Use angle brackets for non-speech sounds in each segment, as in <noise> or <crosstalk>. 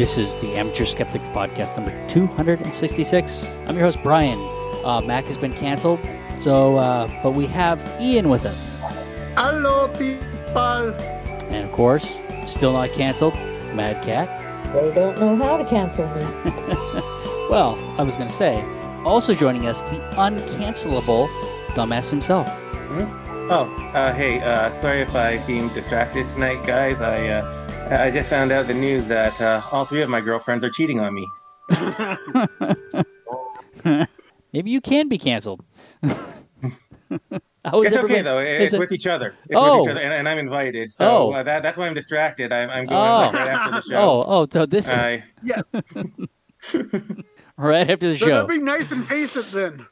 This is the Amateur Skeptics Podcast number 266. I'm your host, Brian. Uh, Mac has been canceled, so uh, but we have Ian with us. Hello, people. And of course, still not canceled, Mad Cat. They don't know how to cancel me. <laughs> Well, I was going to say, also joining us, the uncancelable dumbass himself. Oh, uh, hey, uh, sorry if I seem distracted tonight, guys. I, uh, I just found out the news that uh, all three of my girlfriends are cheating on me. <laughs> Maybe you can be canceled. <laughs> How is It's okay everybody- though. is It's it- with each other. It's Oh. with each other, and, and I'm invited. So Oh. uh, that, that's why I'm distracted. I'm, I'm going Oh. like, right after the <laughs> show. Oh, oh, so this is I, Yeah, right after the so show. be nice and patient then.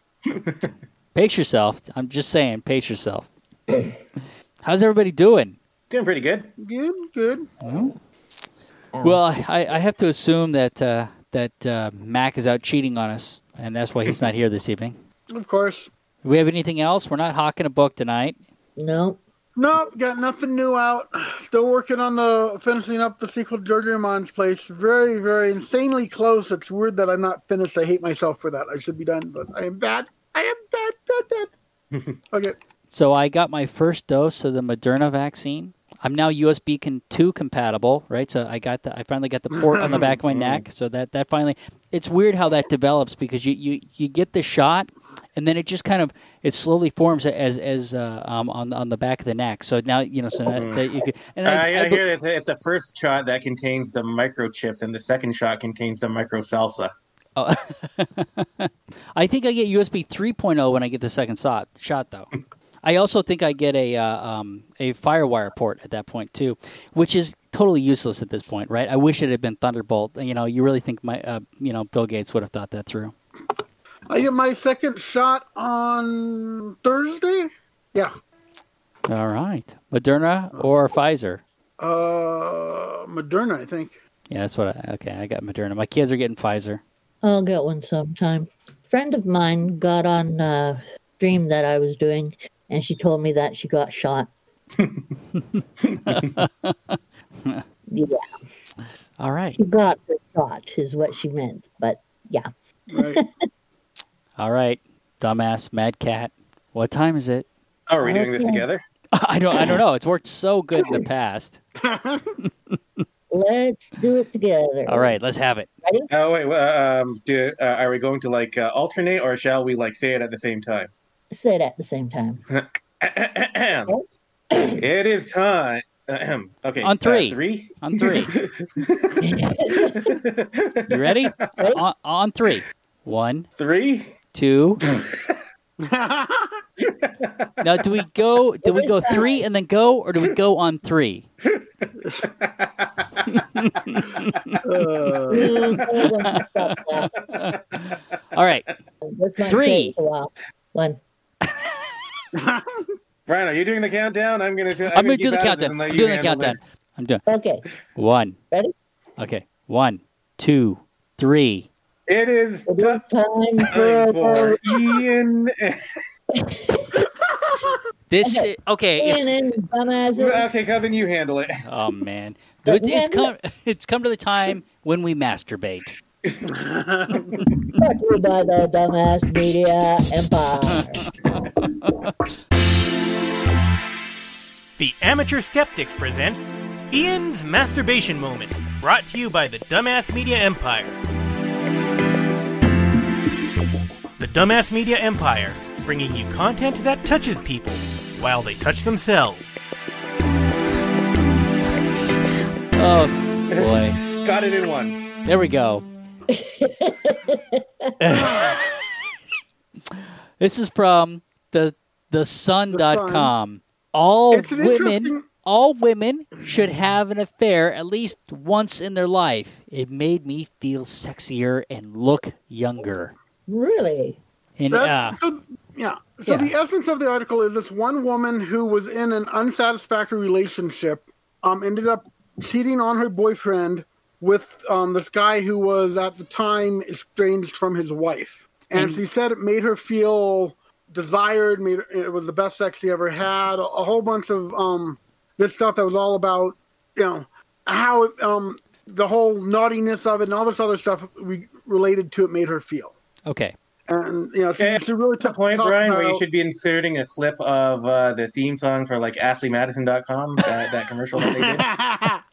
Pace yourself. I'm just saying, pace yourself. How's everybody doing? Doing pretty good. Good, good. Well, I, I have to assume that uh, that uh, Mac is out cheating on us, and that's why he's not here this evening. Of course. Do we have anything else? We're not hawking a book tonight. No. Nope, got nothing new out. Still working on the finishing up the sequel to George Ramon's place. Very, very insanely close. It's weird that I'm not finished. I hate myself for that. I should be done, but I am bad. I am bad, bad, bad. <laughs> okay. So I got my first dose of the Moderna vaccine. I'm now USB con- 2 compatible, right? So I got the I finally got the port on the back of my <laughs> neck. So that that finally it's weird how that develops because you, you, you get the shot and then it just kind of it slowly forms as as uh, um, on on the back of the neck. So now you know so that, that you could and I, I, I, I hear that it's the first shot that contains the microchips, and the second shot contains the micro salsa. Oh. <laughs> I think I get USB 3.0 when I get the second shot. Shot though. <laughs> I also think I get a uh, um, a FireWire port at that point too, which is totally useless at this point, right? I wish it had been Thunderbolt. You know, you really think my uh, you know Bill Gates would have thought that through? I get my second shot on Thursday. Yeah. All right, Moderna or Pfizer? Uh, Moderna, I think. Yeah, that's what. I, okay, I got Moderna. My kids are getting Pfizer. I'll get one sometime. friend of mine got on uh, stream that I was doing, and she told me that she got shot. <laughs> yeah, All right, she got the shot, is what she meant. But yeah, Right. <laughs> all right, dumbass Mad Cat. What time is it? Oh, are we doing this together? <laughs> I don't. I don't know. It's worked so good in the past. let's do it together. All right, let's have it. Ready? Oh wait, well, um, do, uh, are we going to like uh, alternate, or shall we like say it at the same time? Say it at the same time. <laughs> it is time. <clears throat> Okay, On uh, three. three. On three. <laughs> You ready? On, on three. One, Three. two. <laughs> Now, do we go? Do we go three and then go, or do we go on three? All right. Three. take a while. One. Brian, are you doing the countdown? I'm gonna. I'm, I'm going to keep do the out of it countdown. I'm doing the countdown. it. I'm doing Okay. one. Ready? Okay. One, two, three. It is It is time time for for Ian. <laughs> This Okay. okay. Ian It's, and okay, Kevin, you handle it. oh man, it's come. <laughs> It's come to the time when we masturbate. Brought to you by the Dumbass Media Empire. The Amateur Skeptics present Ian's Masturbation Moment, brought to you by the Dumbass Media Empire. The Dumbass Media Empire, bringing you content that touches people while they touch themselves. Oh boy, Got it in one. there we go. <laughs> this is from the the sun.com. All women interesting- all women should have an affair at least once in their life. It made me feel sexier and look younger. Really? And uh, so, yeah. So Yeah. the essence of the article is this one woman who was in an unsatisfactory relationship um, ended up cheating on her boyfriend with um, this guy who was at the time estranged from his wife. And And- she said it made her feel desired, made it was the best sex she ever had, a, a whole bunch of um, this stuff that was all about, you know, how it, um, the whole naughtiness of it and all this other stuff we related to it made her feel. Okay. And you know, she, Yeah, she really That's the took point, talked Brian, where you should be inserting a clip of uh, the theme song for like AshleyMadison.com, that, that commercial that they did. <laughs>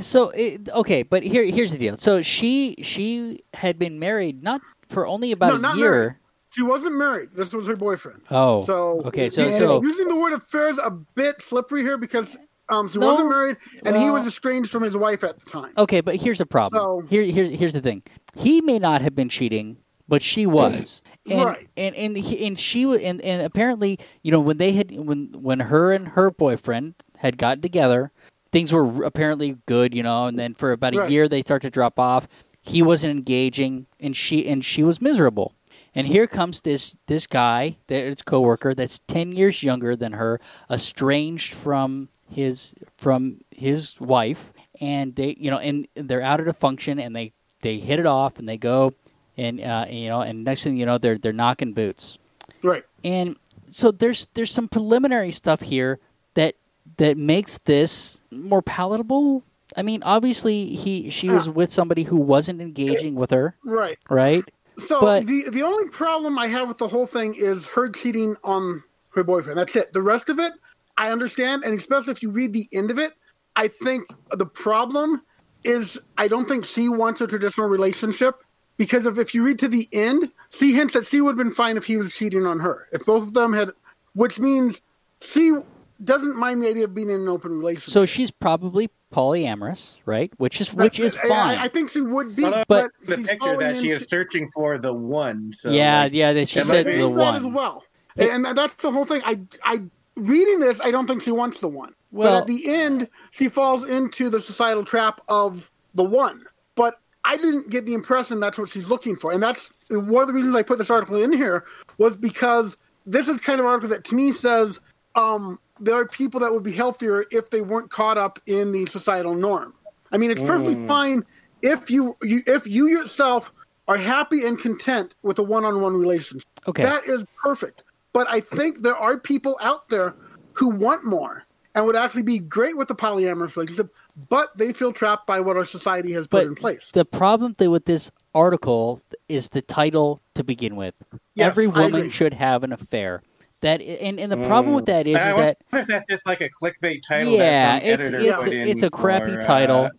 So it, okay, but here here's the deal. So she she had been married not for only about No, a year. married. She wasn't married. This was her boyfriend. Oh. So okay. So yeah, so using the word affair is a bit slippery here because um, she No, wasn't married and he was estranged from his wife at the time. okay, but here's the problem. So- Here here's here's the thing. He may not have been cheating, but she was. And, <clears throat> Right. and and and she wa- and, and apparently you know when they had when when her and her boyfriend had gotten together things were apparently good you know and then for about a Right. year they start to drop off he wasn't engaging and she and she was miserable and here comes this this guy that is coworker that's 10 years younger than her estranged from his from his wife and they you know and they're out at a function and they they hit it off and they go and uh, you know and next thing you know they're they're knocking boots Right. and so there's there's some preliminary stuff here that that makes this more palatable i mean obviously he she was Ah. with somebody who wasn't engaging with her Right. right So But- the the only problem I have with the whole thing is her cheating on her boyfriend. That's it. The rest of it, I understand, and especially if you read the end of it, I think the problem is I don't think C wants a traditional relationship because if, if you read to the end, C hints that C would have been fine if he was cheating on her. If both of them had, which means C doesn't mind the idea of being in an open relationship. so she's probably polyamorous right which is which is fine I, I think she would be, Although but, the she's picture that falling she is searching for the one. So yeah like, yeah that she said the one as one well. And that's the whole thing. I, I reading this, I don't think she wants the one. Well- but at the end, she falls into the societal trap of the one. But I didn't get the impression that's what she's looking for, and that's one of the reasons I put this article in here was because this is kind of article that to me says um, there are people that would be healthier if they weren't caught up in the societal norm. I mean, it's perfectly Mm. fine if you, you if you yourself are happy and content with a one-on-one relationship. Okay. That is perfect. But I think there are people out there who want more and would actually be great with a polyamorous relationship, but they feel trapped by what our society has put in place. the problem with this article is the title to begin with Yes, every woman should have an affair that and, and the problem with that is, is that if that's just like a clickbait title. yeah it's it's it's a crappy for, uh, title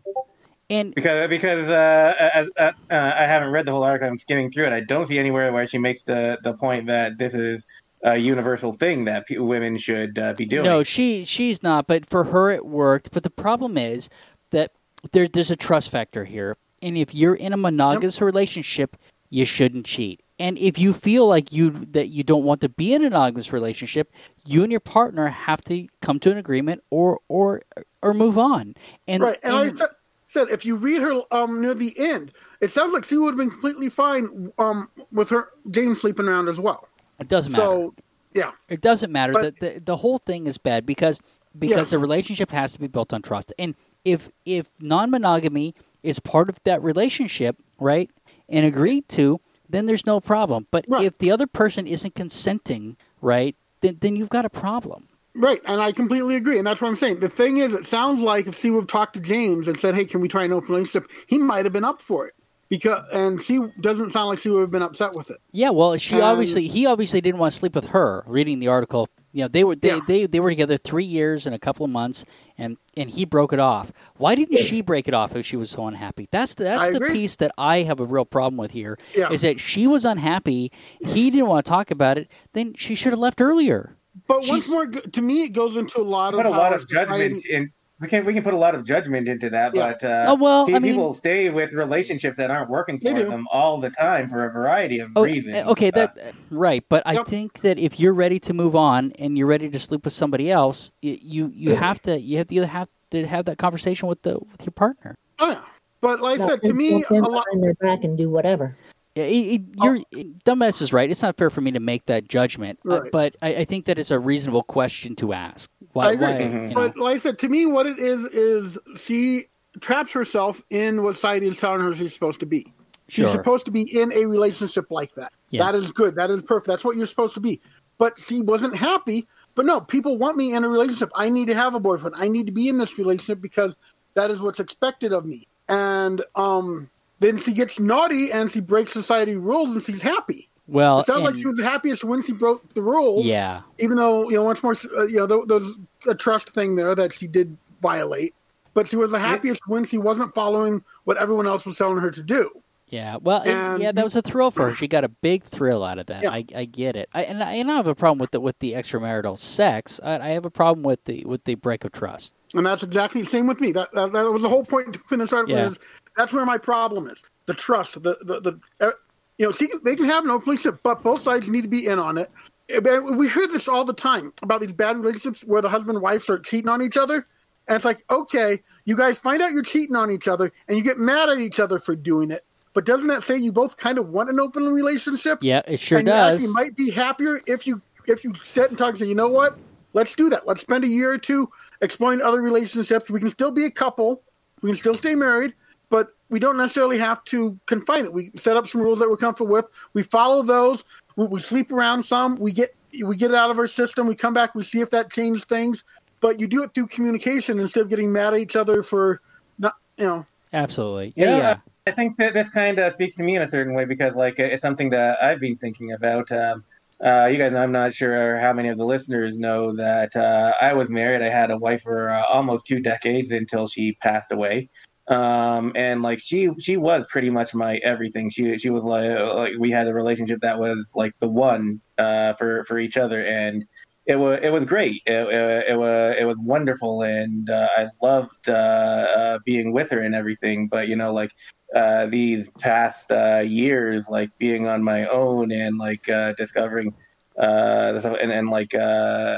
and Because because uh, uh, uh, uh, I haven't read the whole article. I'm skimming through it. I don't see anywhere where she makes the, the point that this is a universal thing that pe- women should uh, be doing. No, she she's not. But for her, it worked. But the problem is that there there's a trust factor here, and if you're in a monogamous relationship, you shouldn't cheat. And if you feel like you that you don't want to be in a monogamous relationship, you and your partner have to come to an agreement or or or move on. And, right. And, and- I said, said, if you read her um, near the end, it sounds like she would have been completely fine um, with her James sleeping around as well. it doesn't matter. So, yeah. It doesn't matter. But- the, the the whole thing is bad because because Yes. a relationship has to be built on trust. And if if non monogamy is part of that relationship, right, and agreed to, then there's no problem. But Right. if the other person isn't consenting, right, then then you've got a problem. Right, and I completely agree, and that's what I'm saying. The thing is, it sounds like if C would have talked to James and said, "Hey, can we try an open relationship?" He might have been up for it because, and she doesn't sound like she would have been upset with it. Yeah, well, she Um, obviously he obviously didn't want to sleep with her. Reading the article, you know, they were they, Yeah. they, they were together three years and a couple of months, and and he broke it off. Why didn't she break it off if she was so unhappy? That's the that's I the agree. piece that I have a real problem with here. Is Yeah. Is that she was unhappy, he didn't want to talk about it. Then she should have left earlier. But She's- once more, to me, it goes into a lot of a lot of judgment society- in. We can we can put a lot of judgment into that, Yeah. but uh, Oh, well, pe- I mean- people stay with relationships that aren't working for do. them all the time for a variety of Oh, reasons. uh, okay, Uh, that right. But I Yep. think that if you're ready to move on and you're ready to sleep with somebody else, y- you you have to you have to either have to have that conversation with the with your partner. Oh yeah, but like I said, to me, walk a lot. behind their back and do whatever. Yeah, it, it, you're dumbass is right. It's not fair for me to make that judgment, uh, but I, I think that it's a reasonable question to ask. Why? I agree. why, Mhm. But like I said, to me, what it is is she traps herself in what society is telling her she's supposed to be. She's Sure. supposed to be in a relationship like that. Yeah. That is good. That is perfect. That's what you're supposed to be. But she wasn't happy. But no, people want me in a relationship. I need to have a boyfriend. I need to be in this relationship because That is what's expected of me. And um, then she gets naughty and she breaks society rules and she's happy. Well, It sounds like she was the happiest when she broke the rules. yeah, Even though you know once more, uh, you know there, there's a trust thing there that she did violate, but she was the happiest when she wasn't following what everyone else was telling her to do. yeah. Well, and- yeah, that was a thrill for her. She got a big thrill out of that. Yeah. I, I get it. I, and I, and I have a problem with the with the extramarital sex. I, I have a problem with the with the break of trust. And that's exactly the same with me. That that, that was the whole point to finish. Yeah. Is that's where my problem is. The trust, the the, the you know, see, they can have an open relationship, but both sides need to be in on it. We hear this all the time about these bad relationships where the husband and wife start cheating on each other, and it's like, okay, you guys find out you're cheating on each other, and you get mad at each other for doing it. But doesn't that say you both kind of want an open relationship? Yeah, it sure and does. you might be happier if you if you sit and talk and say, you know what, let's do that. Let's spend a year or two exploring other relationships. We can still be a couple. We can still stay married, but we don't necessarily have to confine it. We set up some rules that we're comfortable with. We follow those. We, we sleep around some. We get we get it out of our system. We come back. We see if that changes things. But you do it through communication instead of getting mad at each other for not you know. Absolutely. Yeah, Yeah, yeah. I think that this kind of speaks to me in a certain way because, like, it's something that I've been thinking about. Um, uh, you guys, I'm not sure how many of the listeners know that uh, I was married. I had a wife for uh, almost two decades until she passed away. Um, and like she, she was pretty much my everything. She, she was like, like we had a relationship that was like the one uh, for for each other, and it was it was great. It, it, it was it was wonderful, and uh, I loved uh, uh, being with her and everything. But you know, like uh, these past uh, years, like being on my own and like uh, discovering uh, and, and like uh,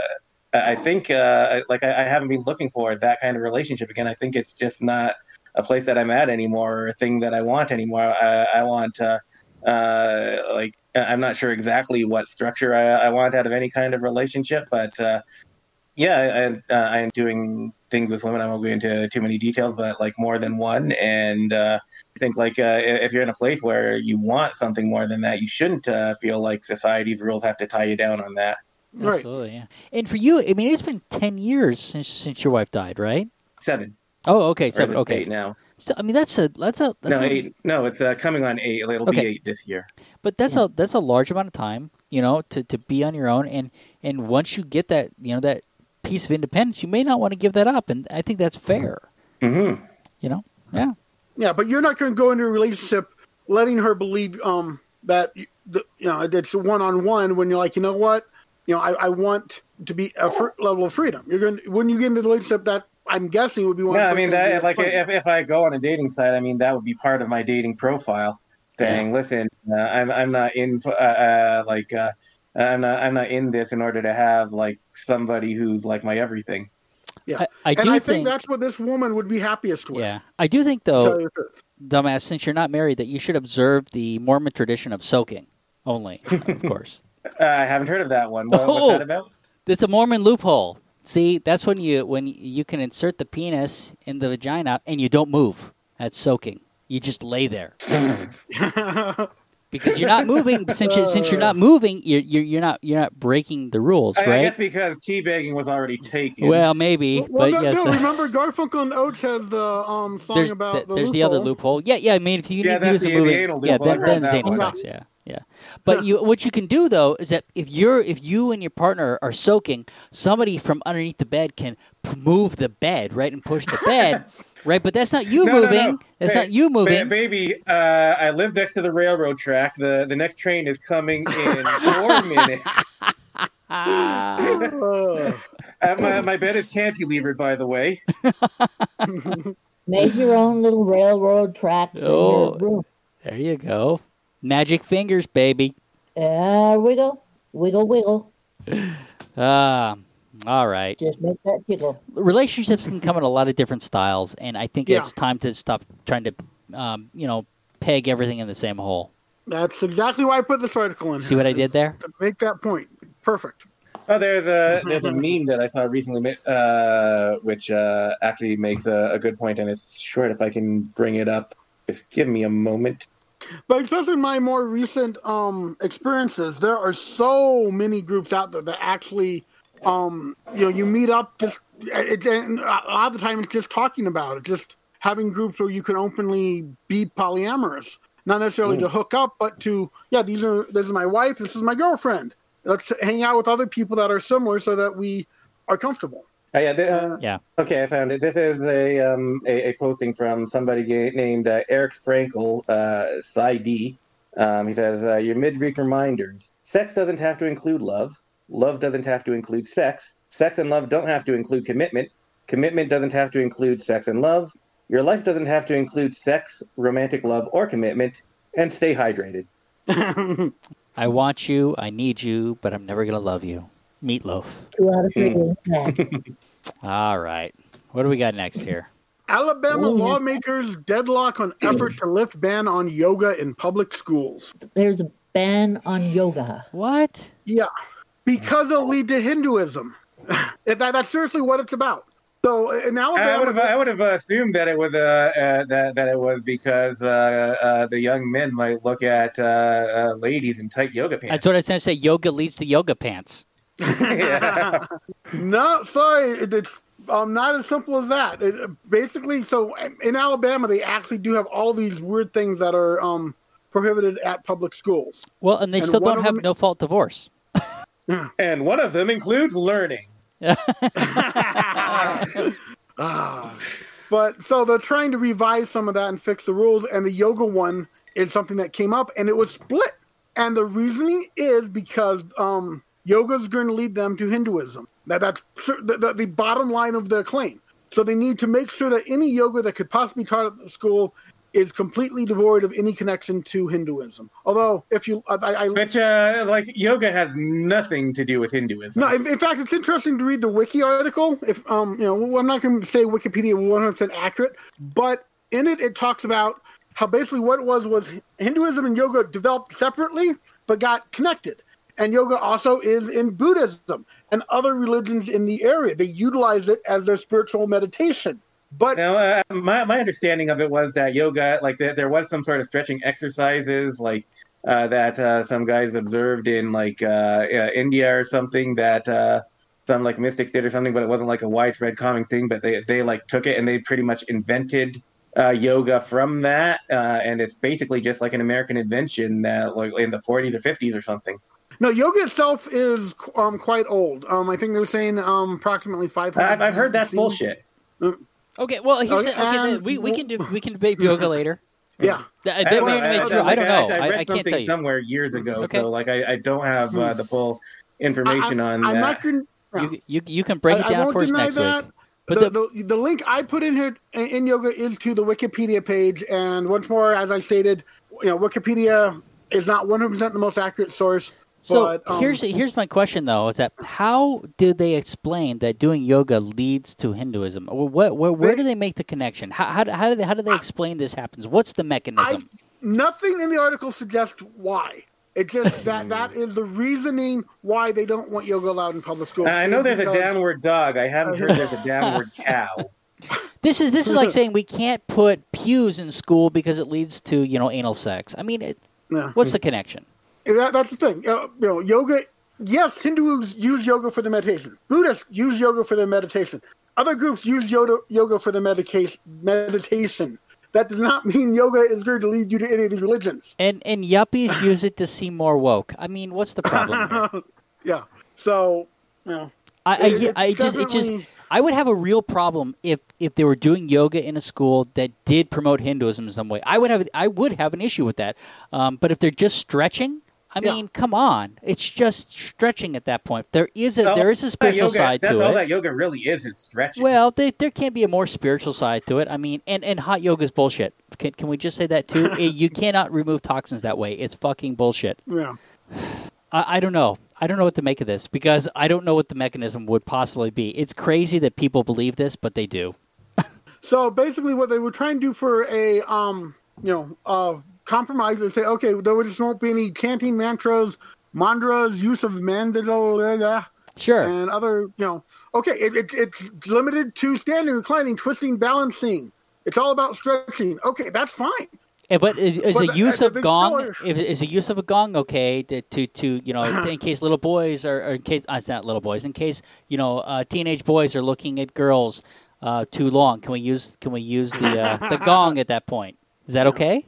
I think uh, like I, I haven't been looking for that kind of relationship again. I think it's just not a place that I'm at anymore, or a thing that I want anymore. I, I want uh, uh, like I'm not sure exactly what structure I, I want out of any kind of relationship, but uh, yeah, I, uh, I'm doing things with women. I won't go into too many details, but like more than one. And uh, I think like uh, if you're in a place where you want something more than that, you shouldn't uh, feel like society's rules have to tie you down on that. Right. Absolutely. Yeah. And for you, I mean, it's been ten years since since your wife died, right? Seven. Oh, okay, seven. Okay. Eight now. Still, I mean, that's a that's a that's no, a, eight. No, it's uh, coming on eight. It'll Okay. be eight this year. But that's a that's a large amount of time, you know, to, to be on your own, and and once you get that, you know, that piece of independence, you may not want to give that up, and I think that's fair. hmm You know, yeah, Yeah, but you're not going to go into a relationship letting her believe um, that you, the, you know it's one on one when you're like, you know what, you know, I, I want to be a fr- level of freedom. You're going to, when you get into the relationship that I'm guessing would be one. Yeah, I mean that like explain. if, if I go on a dating site, I mean that would be part of my dating profile. Saying, listen, uh, I'm I'm not in uh, uh, like uh, I'm not I'm not in this in order to have like somebody who's like my everything. yeah, I, I and do I think, think that's what this woman would be happiest with. yeah, I do think though, you the truth. dumbass, since you're not married, that you should observe the Mormon tradition of soaking only, of <laughs> course. Uh, I haven't heard of that one. What, Oh. What's that about? It's a Mormon loophole. See, that's when you when you can insert the penis in the vagina and you don't move. That's soaking. You just lay there because you're not moving. Since you, since you're not moving, you're, you're you're not you're not breaking the rules, I, I right? guess because teabagging was already taken. Well, maybe, well, but no, yes. no, remember Garfunkel and Oates has the um, song there's about th- the there's the other loophole. loophole. Yeah, yeah. I mean, if you Yeah, need to use that's a the- the moving, anal yeah, loophole. then, I've then it's anal sex. Yeah, yeah. But you, what you can do though is that if you're if you and your partner are soaking, somebody from underneath the bed can p- move the bed, right, and push the bed, <laughs> right. But that's not you No, no, moving. no. That's Ba- not you ba- moving. baby, uh, I live next to the railroad track. The the next train is coming in four <laughs> minutes. <laughs> Uh, my, my bed is cantilevered, by the way. Make your own little railroad tracks Oh. in your room. There you go. Magic fingers, baby. Uh, wiggle, wiggle, wiggle. <laughs> Ah, all right. Just make that jiggle. relationships can come in a lot of different styles, and I think Yeah. it's time to stop trying to, um, you know, peg everything in the same hole. that's exactly why I put this article in. See here, what I did there? To make that point, perfect. Oh, there's a <laughs> there's a meme that I saw recently, uh, which uh, actually makes a, a good point, and it's short. If I can bring it up, just give me a moment. But especially in my more recent um, experiences, there are so many groups out there that actually Um, you know, you meet up just it, and a lot of the time it's just talking about it, just having groups where you can openly be polyamorous, not necessarily to hook up, but to yeah, these are this is my wife, this is my girlfriend. Let's hang out with other people that are similar so that we are comfortable. Oh, yeah, the, uh, Yeah. Okay, I found it. This is a um, a, a posting from somebody named uh, Eric Frankel, uh, Psy D. Um, he says, uh, "Your midweek reminders: Sex doesn't have to include love. Love doesn't have to include sex. Sex and love don't have to include commitment. Commitment doesn't have to include sex and love. Your life doesn't have to include sex, romantic love, or commitment. And stay hydrated." <laughs> I want you, I need you, but I'm never gonna love you. Meatloaf. Two out of three. Yeah. <laughs> All right. What do we got next here? Alabama Ooh. lawmakers deadlock on effort to lift ban on yoga in public schools. There's a ban on yoga. What? Yeah, because it'll lead to Hinduism. <laughs> that, that's seriously what it's about. So in I would have Alabama, I would have assumed that it was uh, uh that that it was because uh, uh the young men might look at uh, uh ladies in tight yoga pants. That's what I was gonna say. Yoga leads to yoga pants. <laughs> yeah. no, sorry, it, it's um, not as simple as that. It, basically, so in Alabama, they actually do have all these weird things that are um, prohibited at public schools. Well, and they And still don't have them- no fault divorce. <laughs> And one of them includes learning. Ah. <laughs> But so they're trying to revise some of that and fix the rules, and the yoga one is something that came up, and it was split. And the reasoning is because um, yoga is going to lead them to Hinduism. That that's the, the, the bottom line of their claim. So they need to make sure that any yoga that could possibly be taught at the school is completely devoid of any connection to Hinduism. Although, if you, I, I, Which uh like yoga has nothing to do with Hinduism. No, in, in fact, it's interesting to read the wiki article. If um, you know, I'm not going to say Wikipedia 100 percent accurate, but in it, it talks about how basically what it was was Hinduism and yoga developed separately but got connected, and yoga also is in Buddhism and other religions in the area. They utilize it as their spiritual meditation. But Now, uh, my my understanding of it was that yoga, like there, there was some sort of stretching exercises, like uh, that uh, some guys observed in like uh, uh, India or something that uh, some like mystics did or something, but it wasn't like a widespread common thing. But they they like took it and they pretty much invented uh, yoga from that, uh, and it's basically just like an American invention that like in the 40s or 50s or something. No, yoga itself is um, quite old. Um, I think they were saying um, approximately 500. I've, I've heard that's bullshit. Okay, well, here's Okay, the, okay, and- we we can do we can debate yoga <laughs> later. Yeah. That, I that don't may know, make I- true. like, I don't know. I, I, read I can't something tell you. somewhere years ago, Okay. so like I, I don't have uh, the full information on I'm that. not going. You, you you can break I- it down for us next that. week. But the, the, the, the link I put in here in, in yoga is to the Wikipedia page, and once more, as I stated, you know, Wikipedia is not 100% the most accurate source. So but, um, here's here's my question though: is that how do they explain that doing yoga leads to Hinduism? Or What, where, where They- do they make the connection? How how, do- how do they how do they explain this happens? What's the I, mechanism? nothing in the article suggests why. It's just <laughs> that that is the reasoning why they don't want yoga allowed in public schools. I know there's a downward dog. I haven't heard there's a <laughs> downward cow. This is this is like <laughs> saying we can't put pews in school because it leads to you know anal sex. I mean, it, Yeah. what's the connection? That, that's the thing. Uh, you know, yoga. Yes, Hindus use yoga for their meditation. Buddhists use yoga for their meditation. Other groups use yoga, yoga for their medication. Meditation. That does not mean yoga is going to lead you to any of these religions. And and yuppies use it to seem more woke. I mean, what's the problem? <laughs> Yeah. So, you know, I, I, It- I just it just I would have a real problem if if they were doing yoga in a school that did promote Hinduism in some way. I would have I would have an issue with that. Um, but if they're just stretching, I Yeah. mean, come on, it's just stretching at that point. There is a Oh, there is a that spiritual yoga, side that's to all that yoga really is. It's stretching. Well, there, there can be a more spiritual side to it. I mean, and, and hot yoga is bullshit. Can, can we just say that too? <laughs> Eh, you cannot remove toxins that way. It's fucking bullshit. yeah. <sighs> I, I don't know. I don't know what to make of this because I don't know what the mechanism would possibly be. It's crazy that people believe this, but they do. <laughs> So basically, what they were trying to do for a um, you know, uh, compromise and say, okay, there just won't be any chanting mantras, mantras, use of mandala, Sure. and other, you know, okay, it, it, it's limited to standing, reclining, twisting, balancing. It's all about stretching. Okay, that's fine. But is, is Well, a use of gong? still is a use of a gong okay to to, to you know <laughs> in case little boys are or in case it's not little boys in case you know uh, teenage boys are looking at girls uh, too long? Can we use can we use the uh, the <laughs> gong at that point? Is that okay?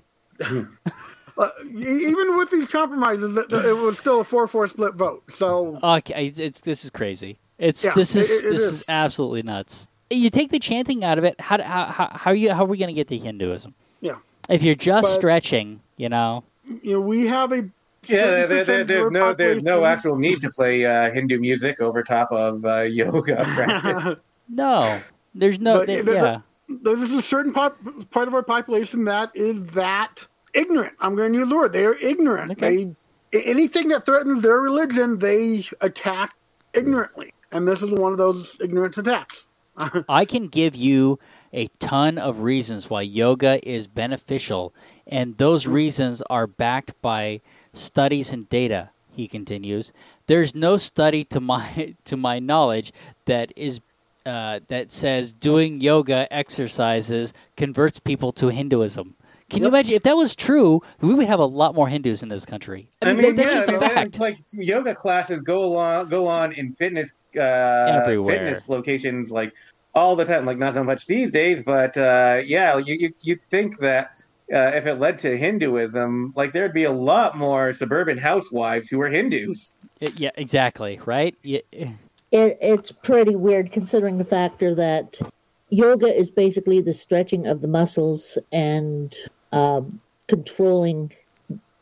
Even with these compromises, it, it was still a four-four split vote. So Okay, it's, it's this is crazy. It's Yeah, this is it- it this is. is absolutely nuts. You take the chanting out of it. How how how, how are you how are we going to get to Hinduism? yeah, If you're just But- stretching, you know. you know, we have a Yeah, there, there, there's no our there's no actual need to play uh, Hindu music over top of uh, <laughs> yoga practice. <laughs> No, there's no. But there- the- yeah, There's a certain pop, part of our population that is that ignorant. I'm going to use the word. They are ignorant. Okay. They anything that threatens their religion, they attack ignorantly, and this is one of those ignorance attacks. <laughs> I can give you a ton of reasons why yoga is beneficial, and those reasons are backed by studies and data. He continues. There's no study to my <laughs> to my knowledge that is uh, that says doing yoga exercises converts people to Hinduism. Can you imagine if that was true? We would have a lot more Hindus in this country. I mean, that- that's yeah, just I a mean, fact. Like yoga classes go along go on in fitness uh, fitness locations like all the time. Like not so much these days, but uh, yeah, you you you'd think that. Uh, if it led to Hinduism, like there'd be a lot more suburban housewives who were Hindus. It- yeah, exactly. Right. Yeah. It, it's pretty weird considering the factor that yoga is basically the stretching of the muscles and um, controlling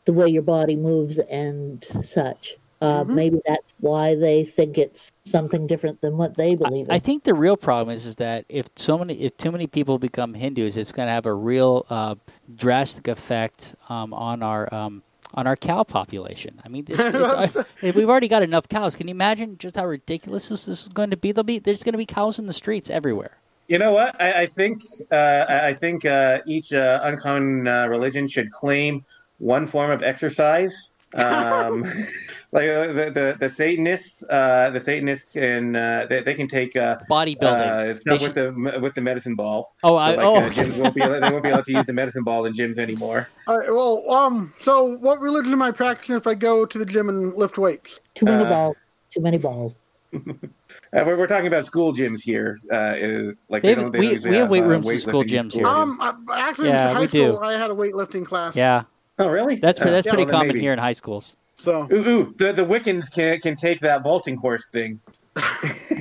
the way your body moves and such. Uh, Maybe that's why they think it's something different than what they believe in. I think the real problem is, is that if so many, if too many people become Hindus, it's going to have a real uh, drastic effect um, on our um, on our cow population. I mean, it's, <laughs> it's, I, if we've already got enough cows. Can you imagine just how ridiculous this, this is going to be? There'll be there's going to be cows in the streets everywhere. You know what? I, I think uh, I I think uh, each uh, uncommon uh, religion should claim one form of exercise. Um, <laughs> like uh, the, the the Satanists, uh, the Satanists can uh, they, they can take uh, Bodybuilding. uh, They stuff should- with the with the medicine ball. oh, So, I, like, oh, uh, gyms won't be, they won't be able to use the medicine ball in gyms anymore. <laughs> All right, well, um, so what religion am I practicing if I go to the gym and lift weights? Too many uh, balls. Too many balls. <laughs> Uh, we're, we're talking about school gyms here. Uh, uh, like They they don't, they we- don't we have have weight uh, rooms in school weightlifting gyms here. Um, actually, Yeah, in high we do. school, I had a weightlifting class. yeah, Oh, really? that's Uh, that's yeah, pretty well, common maybe. here in high schools. So Ooh, ooh, the the Wiccans can can take that vaulting course thing. <laughs>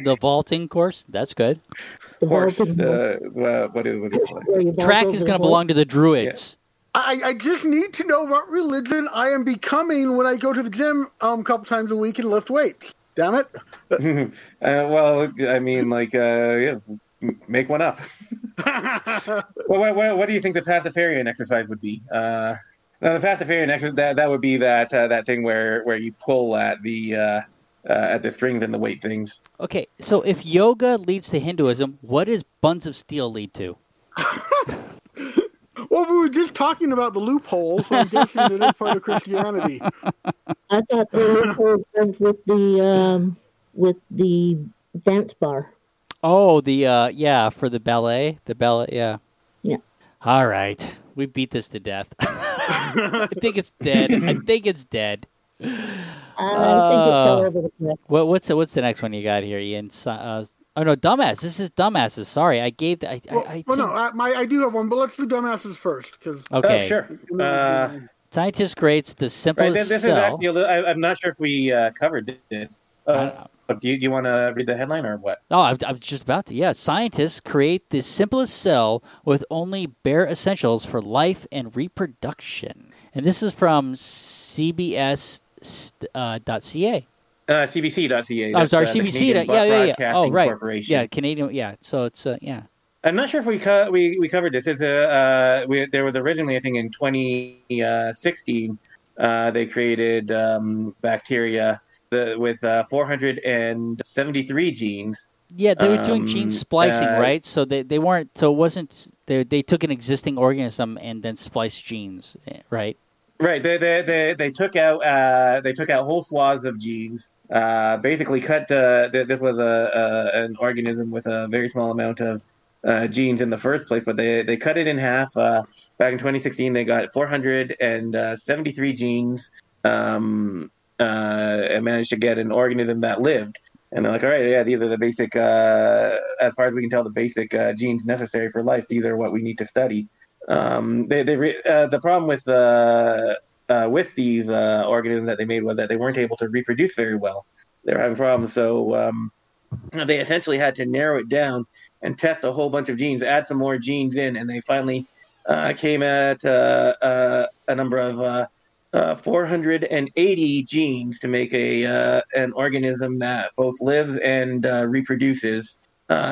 The vaulting course, that's good. The Course. vaulting- Uh, uh, what do what do you call it? where you vault Track is going to belong to the druids. I, I just need to know what religion I am becoming when I go to the gym um, a couple times a week and lift weights. Damn it! <laughs> uh, well, I mean, like, uh, yeah, make one up. <laughs> <laughs> well, what, what, what do you think the Pastafarian exercise would be? Uh, no, the Pastafarian exercise that that would be that uh, that thing where where you pull at the uh, uh, at the strings and the weight things. Okay, so if yoga leads to Hinduism, what does buns of steel lead to? Well, we were just talking about the loophole, so I'm guessing it is part of Christianity. I thought the were <laughs> called friends with the um, with the dance bar. Oh, the uh, yeah, for the ballet, the ballet, yeah. Yeah. All right, we beat this to death. <laughs> I think it's dead. I think it's dead. I think it's all over the place. What, what's the, what's the next one you got here, Ian? Uh, oh no, dumbass. This is dumbasses. Sorry, I gave. The, I, Well, I, I well, no, I, my, I do have one, but let's do dumbasses first, because okay. Oh, sure. Uh, Scientist creates the right. simplest This, this is cell. actually, I, I'm not sure if we uh, covered this. Uh, do you, do you want to read the headline or what? Oh, I, I was just about to. Yeah, scientists create the simplest cell with only bare essentials for life and reproduction. And this is from CBS uh, .ca. Uh, CBC.ca. I'm sorry, uh, CBC. Yeah, yeah, yeah. Oh, right. Corporation. Yeah, Canadian. Yeah, so it's uh, yeah. I'm not sure if we co- we we covered this. It's a uh, we, there was originally I think in 2016 uh, they created um, bacteria the, with uh, 473 genes. Yeah, they were doing Um, gene splicing, uh, right? So they, they weren't. So it wasn't. They they took an existing organism and then spliced genes, eh, right? Right. They they they, they took out uh, they took out whole swaths of genes. Uh, basically, cut. Uh, th- this was a, a an organism with a very small amount of uh, genes in the first place, but they they cut it in half. Uh, back in 2016, they got 473 genes um, uh, and managed to get an organism that lived. And they're like, all right, yeah, these are the basic, uh, as far as we can tell, the basic uh, genes necessary for life. These are what we need to study. Um, they, they re- uh, the problem with uh, with these uh, organisms that they made was that they weren't able to reproduce very well. They were having problems, so um, they essentially had to narrow it down and test a whole bunch of genes, add some more genes in, and they finally uh, came at uh, uh, a number of uh, uh, 480 genes to make a an organism that both lives and reproduces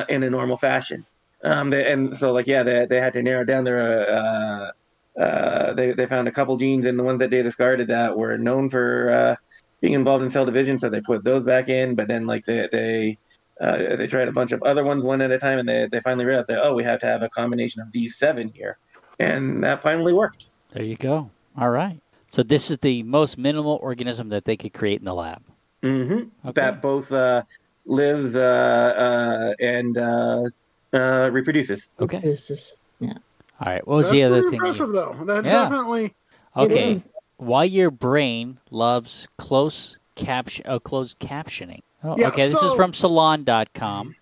in a normal fashion. Um, they, and so, like, yeah, they, they had to narrow down their. They they found a couple genes, and the ones that they discarded that were known for being involved in cell division, so they put those back in. But then, like, they they uh, they tried a bunch of other ones one at a time, and they, they finally realized that, oh, we have to have a combination of these seven here. And that finally worked. There you go. All right. So this is the most minimal organism that they could create in the lab. Mm-hmm. Okay. That both uh, lives uh, uh and uh, uh, reproduces. Okay. Reproduces. Yeah. All right. What was That's the other pretty thing? impressive, though. That Yeah. definitely. Okay. Why your brain loves close caption, oh, closed captioning. Oh, Yeah, okay. This is so- from salon.com.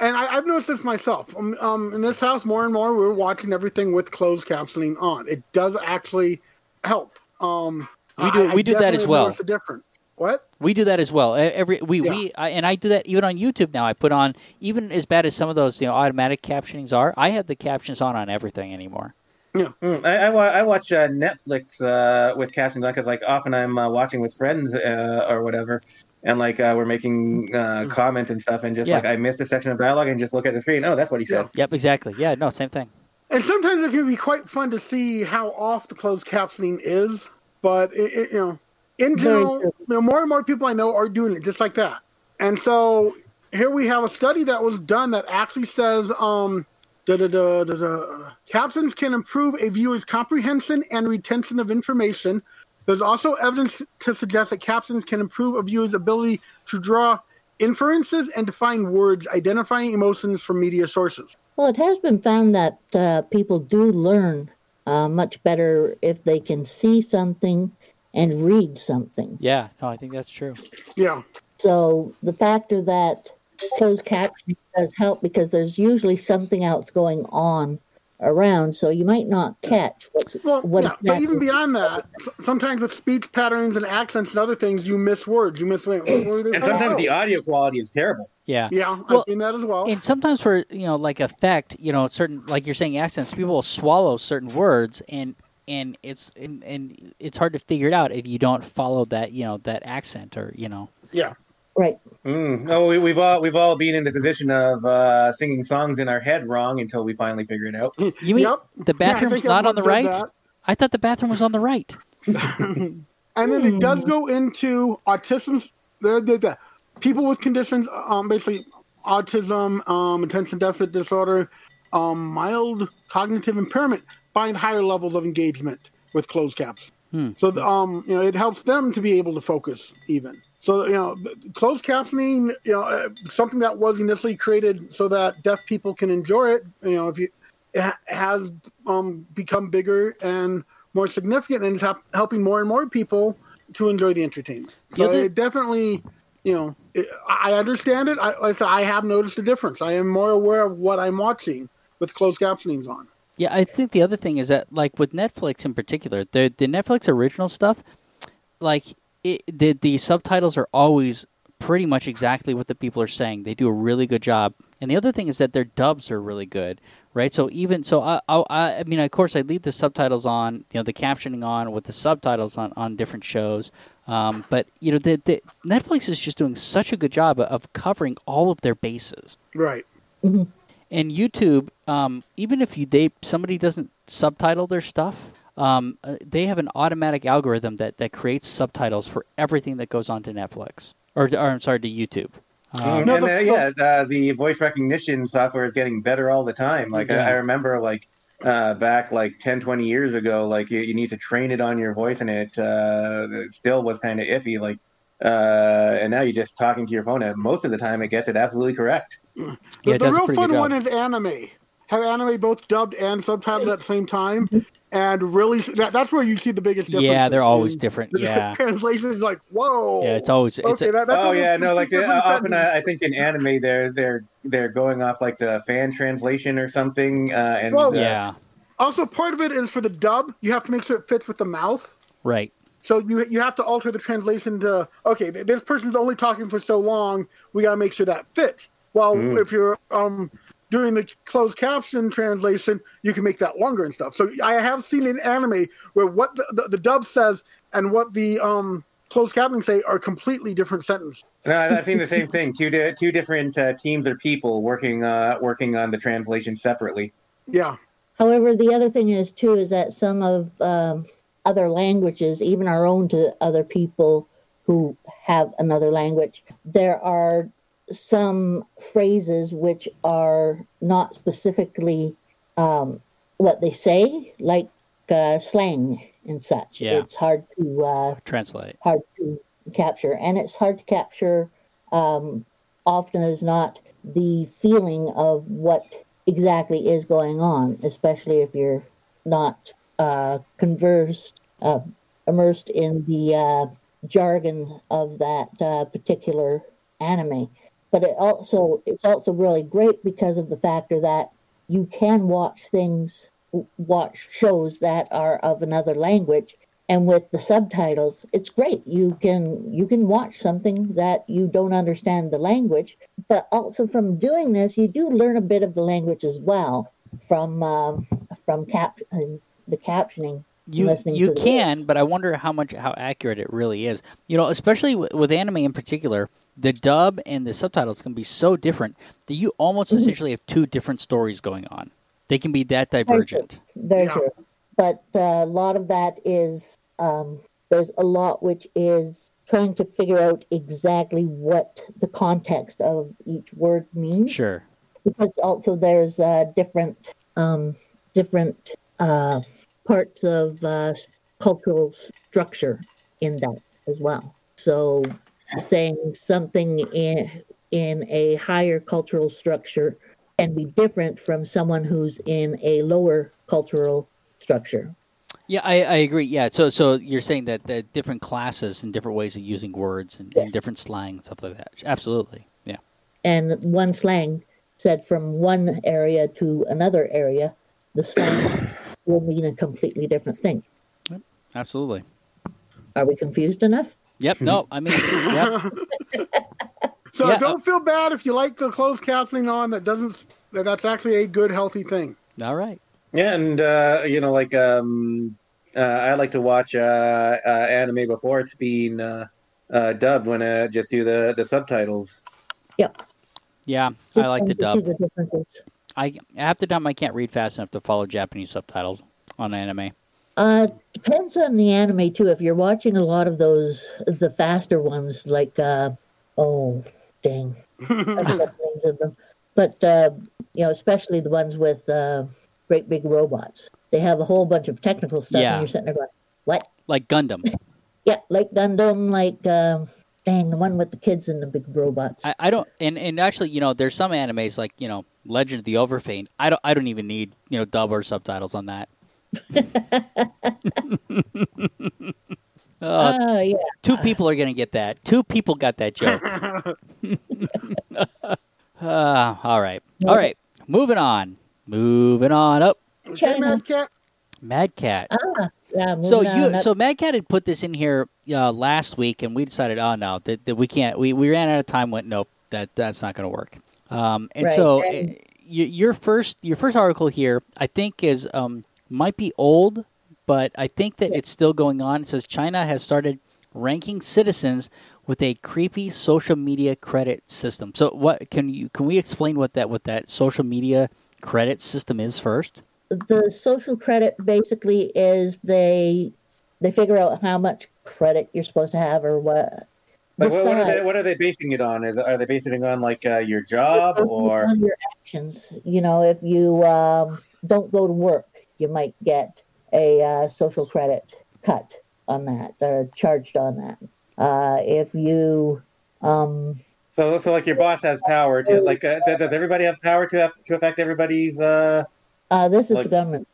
And I, I've noticed this myself. Um, um, in this house, more and more, we're watching everything with closed captioning on. It does actually help. Um, We do- I- I we do that as well. noticed The difference. What? We do that as well. Every we Yeah. we I, and I do that even on YouTube now. I put on even as bad as some of those you know automatic captionings are. I have the captions on on everything anymore. Mm, I, I, I watch uh, Netflix uh, with captions on because, like, often I'm uh, watching with friends uh, or whatever, and like uh, we're making uh, comments and stuff, and just Yeah. like I missed a section of dialogue and just look at the screen. Oh, that's what he said. Yep, exactly. Yeah, no, same thing. And sometimes it can be quite fun to see how off the closed captioning is. But it, it, you know, in general, you know, more and more people I know are doing it just like that. And so here we have a study that was done that actually says um, da, da, da, da, da, captions can improve a viewer's comprehension and retention of information. There's also evidence to suggest that captions can improve a viewer's ability to draw inferences and define words, identifying emotions from media sources. Well, it has been found that uh, people do learn uh, much better if they can see something and read something. Yeah, no, I think that's true. Yeah. So the factor that closed captioning does help because there's usually something else going on around, so you might not catch what's Well, what yeah, but even beyond that, sometimes with speech patterns and accents and other things, you miss words. You miss. What were they And sometimes the audio quality is terrible. Yeah. Yeah, Well, I've seen that as well. And sometimes for you know like effect, you know, certain like you're saying accents, people will swallow certain words and and it's and, and it's hard to figure it out if you don't follow that you know that accent or you know yeah. right. Mm. Oh, we, we've all we've all been in the position of uh, singing songs in our head wrong until we finally figure it out. you mean Yep. the bathroom's think not on the right? that. I thought the bathroom was on the right. <laughs> And then it does go into autism. The, the, the people with conditions, um, basically autism, um, attention deficit disorder, um, mild cognitive impairment, find higher levels of engagement with closed caps. So, um, you know, it helps them to be able to focus even. So, you know, closed captioning, you know, uh, something that was initially created so that deaf people can enjoy it. You know, if you it has um, become bigger and more significant, and it's hap- helping more and more people to enjoy the entertainment. So other- it definitely, you know, it, I understand it. I, I I have noticed a difference. I am more aware of what I'm watching with closed captionings on. Yeah, I think the other thing is that, like with Netflix in particular, the the Netflix original stuff, like it, the the subtitles are always pretty much exactly what the people are saying. They do a really good job. And the other thing is that their dubs are really good, right? So even so, I I, I mean, of course, I leave the subtitles on, you know, the captioning on with the subtitles on on different shows. Um, but you know, the, the Netflix is just doing such a good job of covering all of their bases Right. And YouTube, um, even if you they somebody doesn't subtitle their stuff, um, uh, they have an automatic algorithm that, that creates subtitles for everything that goes onto Netflix or, or I'm sorry to YouTube. Um, No, and, the- uh, yeah, uh, the voice recognition software is getting better all the time. Like Yeah. I, I remember, like uh, back like 10, 20 years ago, like you, you need to train it on your voice, and it, uh, it still was kind of iffy. Like uh, and now you're just talking to your phone, and most of the time it gets it absolutely correct. The, Yeah, it the real fun one is anime. Have anime both dubbed and subtitled at the same time, and really that, that's where you see the biggest difference. Yeah, they're always different. The Yeah, <laughs> translations like, whoa. yeah. It's always it's okay. a, that, that's oh yeah, no, like <laughs> uh, often. I, I think in anime they're they're they're going off like the fan translation or something, uh, and Well, uh, yeah, Also, part of it is for the dub. You have to make sure it fits with the mouth. right. So you you have to alter the translation to okay, this person's only talking for so long. We gotta make sure that fits. Well, Mm. if you're um doing the closed caption translation, you can make that longer and stuff. So I have seen in anime where what the, the, the dub says and what the um closed captioning say are completely different sentences. No, I've seen the same thing. Two di- two different uh, teams or people working uh, working on the translation separately. Yeah, However, the other thing is too is that some of um, other languages, even our own to other people who have another language, there are some phrases which are not specifically um, what they say, like uh, slang and such. Yeah. It's hard to uh, Translate. hard to capture, and it's hard to capture um, often as not the feeling of what exactly is going on, especially if you're not uh, conversed, uh, immersed in the uh, jargon of that uh, particular anime. But it also it's also really great because of the factor that you can watch things, watch shows that are of another language, and with the subtitles it's great you can you can watch something that you don't understand the language but also from doing this you do learn a bit of the language as well from um, from cap uh, the captioning You you can, words. but I wonder how much how accurate it really is. You know, especially with, with anime in particular, the dub and the subtitles can be so different that you almost Mm-hmm. essentially have two different stories going on. They can be that divergent. very Yeah. true but uh, a lot of that is um, there's a lot which is trying to figure out exactly what the context of each word means Sure. because also there's uh, different um, different uh, parts of uh, cultural structure in that as well. So saying something in in a higher cultural structure can be different from someone who's in a lower cultural structure. Yeah, I, I agree. Yeah, so so you're saying that the different classes and different ways of using words and, and different slang and stuff like that. Absolutely. Yeah. And one slang said from one area to another area, the slang will mean a completely different thing. Absolutely. Are we confused enough? Yep. No, <laughs> I mean, yep. <laughs> So Yeah, don't feel bad if you like the closed captioning on. That doesn't. That that's actually a good, healthy thing. All right. Yeah, and uh, you know, like um, uh, I like to watch uh, uh, anime before it's being uh, uh, dubbed when I just do the the subtitles. Yep. Yeah, Just I like the wanted to see dub. I half the time I can't read fast enough to follow Japanese subtitles on anime. Uh, depends on the anime too. If you're watching a lot of those, the faster ones, like uh, oh, dang, I forgot the names of them. But uh, you know, especially the ones with uh, great big robots, they have a whole bunch of technical stuff, Yeah. and you're sitting there going, "What? Like Gundam. <laughs> Yeah, like Gundam, like um, dang, the one with the kids and the big robots." I, I don't and, and actually, you know, there's some animes like, you know, Legend of the Overfiend. I don't I don't even need, you know, dub or subtitles on that. uh, <laughs> Oh yeah, two people are gonna get that. Two people got that joke. uh, <laughs> <laughs> all right. All right. Moving on. Moving on up. Okay, Mad Cat. Mad Cat. ah, yeah. So you, up. so Mad Cat had put this in here uh, last week, and we decided, oh no, that, that we can't. We, we ran out of time. Went nope, that that's not going to work. Um, and Right, so uh, your, your first your first article here, I think, is um, might be old, but I think that it's still going on. It says China has started ranking citizens with a creepy social media credit system. So what can you can we explain what that what that social media credit system is first? The social credit basically is they they figure out how much credit you're supposed to have or what. Like, what, are they what are they basing it on? Are they basing it on like uh, your job or your actions. You know, if you um, don't go to work, you might get a uh, social credit cut on that or charged on that. Uh, if you, um, So, so like your boss has power to like. Uh, does does everybody have power to have, to affect everybody's? Uh, this is Like- the government.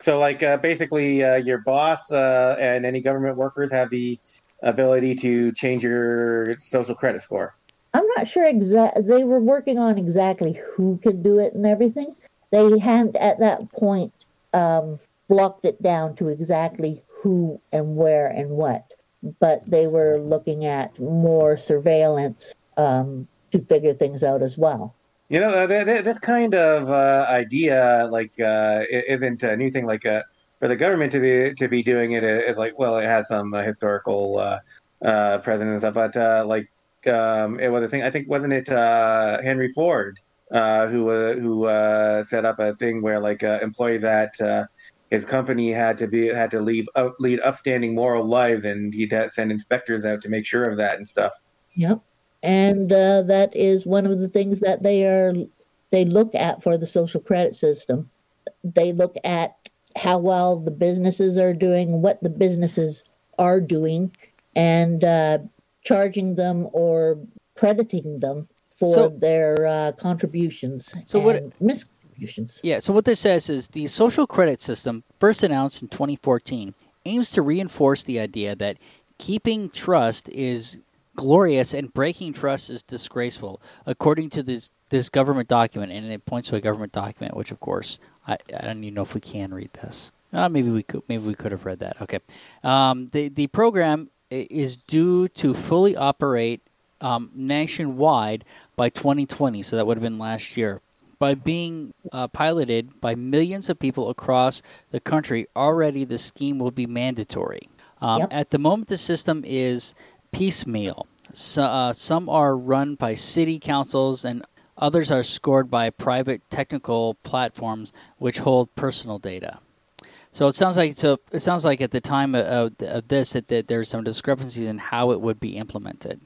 so like uh, basically, uh, your boss uh, and any government workers have the ability to change your social credit score. I'm not sure exactly. They were working on exactly who could do it and everything. They hadn't at that point um, blocked it down to exactly who and where and what, but they were looking at more surveillance um, to figure things out as well. You know, uh, th- th- this kind of uh, idea like uh, isn't a new thing. Like uh, for the government to be to be doing it is like, well, it has some uh, historical uh, uh, precedent and stuff. But uh, like, um, it was a thing. I think wasn't it uh, Henry Ford uh, who uh, who uh, set up a thing where like uh, employee that uh, his company had to be had to leave lead upstanding moral lives, and he'd send inspectors out to make sure of that and stuff. Yep. And uh, that is one of the things that they are they look at for the social credit system. They look at how well the businesses are doing, what the businesses are doing, and uh, charging them or crediting them for So- their uh, contributions So what- and miscontributions. Yeah, so what this says is the social credit system, first announced in 2014, aims to reinforce the idea that keeping trust is glorious and breaking trust is disgraceful, according to this this government document, and it points to a government document, which of course I, I don't even know if we can read this. Uh, maybe we could maybe we could have read that. Okay, um, the the program is due to fully operate um, nationwide by 2020, so that would have been last year. By being uh, piloted by millions of people across the country, already the scheme will be mandatory. Um, Yep. At the moment, the system is piecemeal. So, uh, some are run by city councils, and others are scored by private technical platforms which hold personal data. So it sounds like so. It sounds like at the time of, of, this that, that there's some discrepancies in how it would be implemented.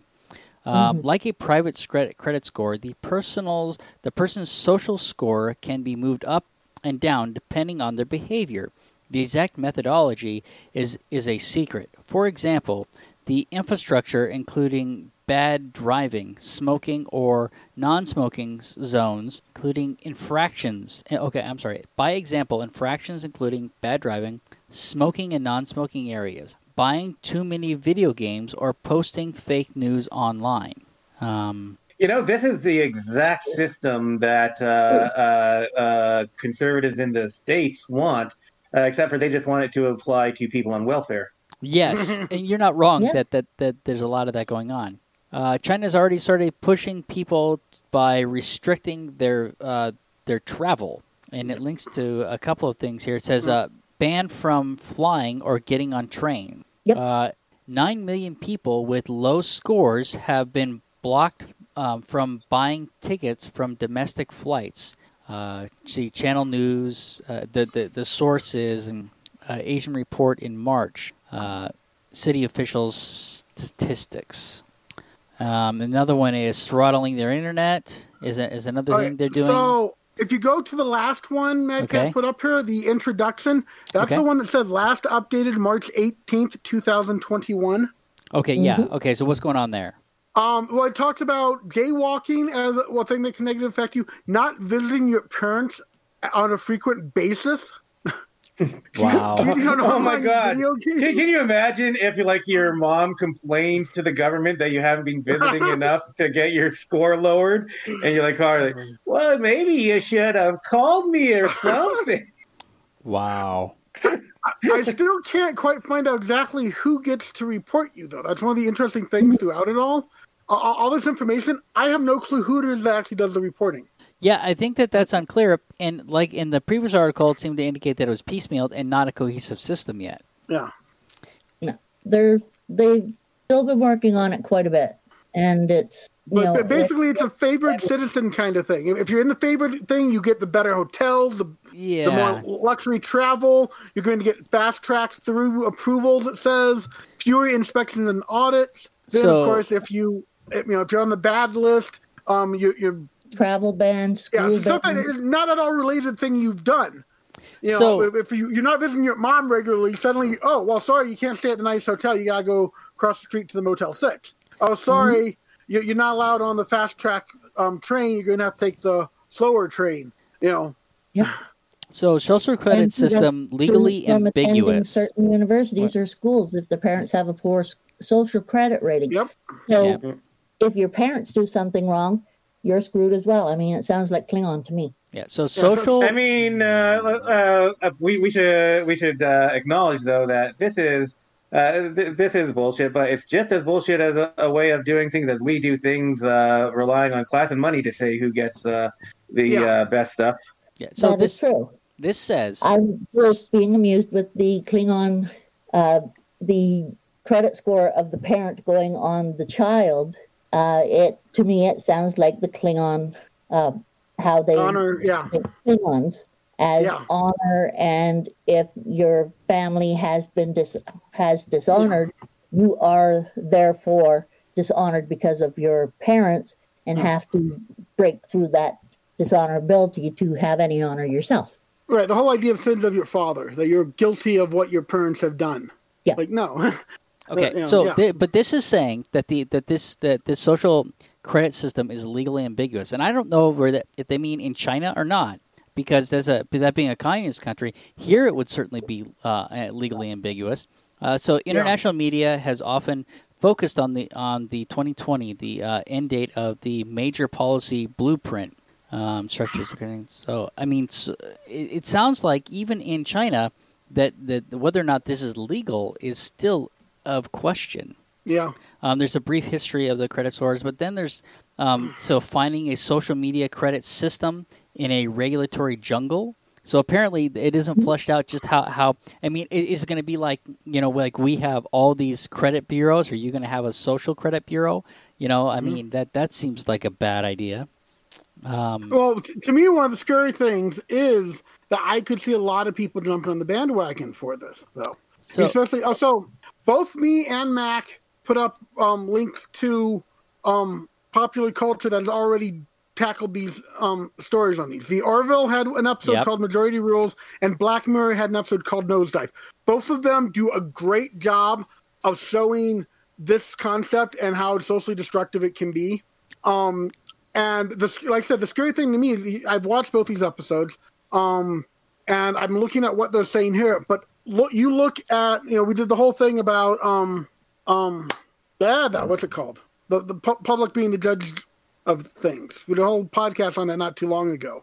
Um, Like a private credit credit score, the personal's the person's social score can be moved up and down depending on their behavior. The exact methodology is is a secret. For example, the infrastructure, including bad driving, smoking, or non-smoking zones, including infractions. eh, Okay, I'm sorry. By example, infractions including bad driving, smoking in non-smoking areas, buying too many video games, or posting fake news online. Um, You know, this is the exact system that uh, uh, uh, conservatives in the states want, uh, except for they just want it to apply to people on welfare. Yes, <laughs> and you're not wrong Yeah. that, that that there's a lot of that going on. Uh, China's already started pushing people by restricting their uh, their travel, and it links to a couple of things here. It says uh, ban from flying or getting on train. Yep. Uh, Nine million people with low scores have been blocked um, from buying tickets from domestic flights. Uh, see, Channel News, uh, the, the the source is an uh, Asian report in March. Uh, city officials statistics. Um, another one is throttling their internet. Is a, is another All thing right, they're doing. So if you go to the last one, Matt Okay. put up here, the introduction, that's Okay. the one that says last updated March 18th, 2021. okay, yeah. Okay, so what's going on there? Um, well, it talks about jaywalking as one thing that can negatively affect you, not visiting your parents on a frequent basis. <laughs> Wow. Cheating oh on oh my god! Can, can you imagine if like your mom complains to the government that you haven't been visiting <laughs> enough to get your score lowered, and you're like, oh, like, well, maybe you should have called me or <laughs> something. Wow. I still can't quite find out exactly who gets to report you, though. That's one of the interesting things throughout it all. All, all this information, I have no clue who it is that actually does the reporting. Yeah, I think that that's unclear. And like in the previous article, it seemed to indicate that it was piecemealed and not a cohesive system yet. Yeah. They're they've still been working on it quite a bit, and it's you But, know but basically, it's a favored citizen kind of thing. If you're in the favored thing, you get the better hotels, the, Yeah. the more luxury travel. You're going to get fast tracked through approvals. It says fewer inspections and audits. Then, So- of course, if you you know if you're on the bad list, um, you you travel bans, yeah, school something bans. is not at all related thing you've done. You know, So- if, if you, you're not visiting your mom regularly, suddenly, oh, well, sorry, you can't stay at the nice hotel. You gotta go across the street to the Motel Six. Oh, sorry, you, you're not allowed on the fast track um, train. You're going to have to take the slower train. You know, Yeah. So social credit And system legally from attending ambiguous. certain universities or schools if the parents have a poor social credit rating. Yep. So Yeah. if your parents do something wrong, you're screwed as well. I mean, it sounds like Klingon to me. Yeah. So social. I mean, uh, uh, we we should we should uh, acknowledge though that this is uh, th- this is bullshit, but it's just as bullshit as a, a way of doing things as we do things, uh, relying on class and money to say who gets uh, the Yeah. uh, best stuff. yeah. So That is this true. this says I'm just being amused with the Klingon, uh, the credit score of the parent going on the child. Uh, it to me, it sounds like the Klingon, uh, how they honor. Yeah, Klingons as Yeah. honor, and if your family has been dis- has dishonored, you are therefore dishonored because of your parents, and have to break through that dishonorability to have any honor yourself. right. The whole idea of sins of your father that you're guilty of what your parents have done. Yeah. Like no. <laughs> Okay, you know, so yeah. thi- but this is saying that the that this that this social credit system is legally ambiguous, and I don't know where that if they mean in China or not, because there's a that being a communist country here, it would certainly be uh, legally ambiguous. Uh, so international media has often focused on the on the 2020 the uh, end date of the major policy blueprint um, structures. So I mean, s it, it sounds like even in China that that whether or not this is legal is still of question. yeah. Um, there's a brief history of the credit scores, but then there's um, so finding a social media credit system in a regulatory jungle. So apparently, it isn't flushed out just how, how I mean, i- is it going to be like you know, like we have all these credit bureaus? Are you going to have a social credit bureau? You know, I mean that that seems like a bad idea. Um, Well, t- to me, one of the scary things is that I could see a lot of people jumping on the bandwagon for this, though. so Especially, also, both me and Mac put up um, links to um, popular culture that has already tackled these um, stories on these. The Orville had an episode Yep. called Majority Rules, and Black Mirror had an episode called Nosedive. Both of them do a great job of showing this concept and how socially destructive it can be. Um, and the, like I said, the scary thing to me is I've watched both these episodes, um, and I'm looking at what they're saying here. But look, you look at you know we did the whole thing about um um yeah that what's it called the the pu- public being the judge of things. We did a whole podcast on that not too long ago.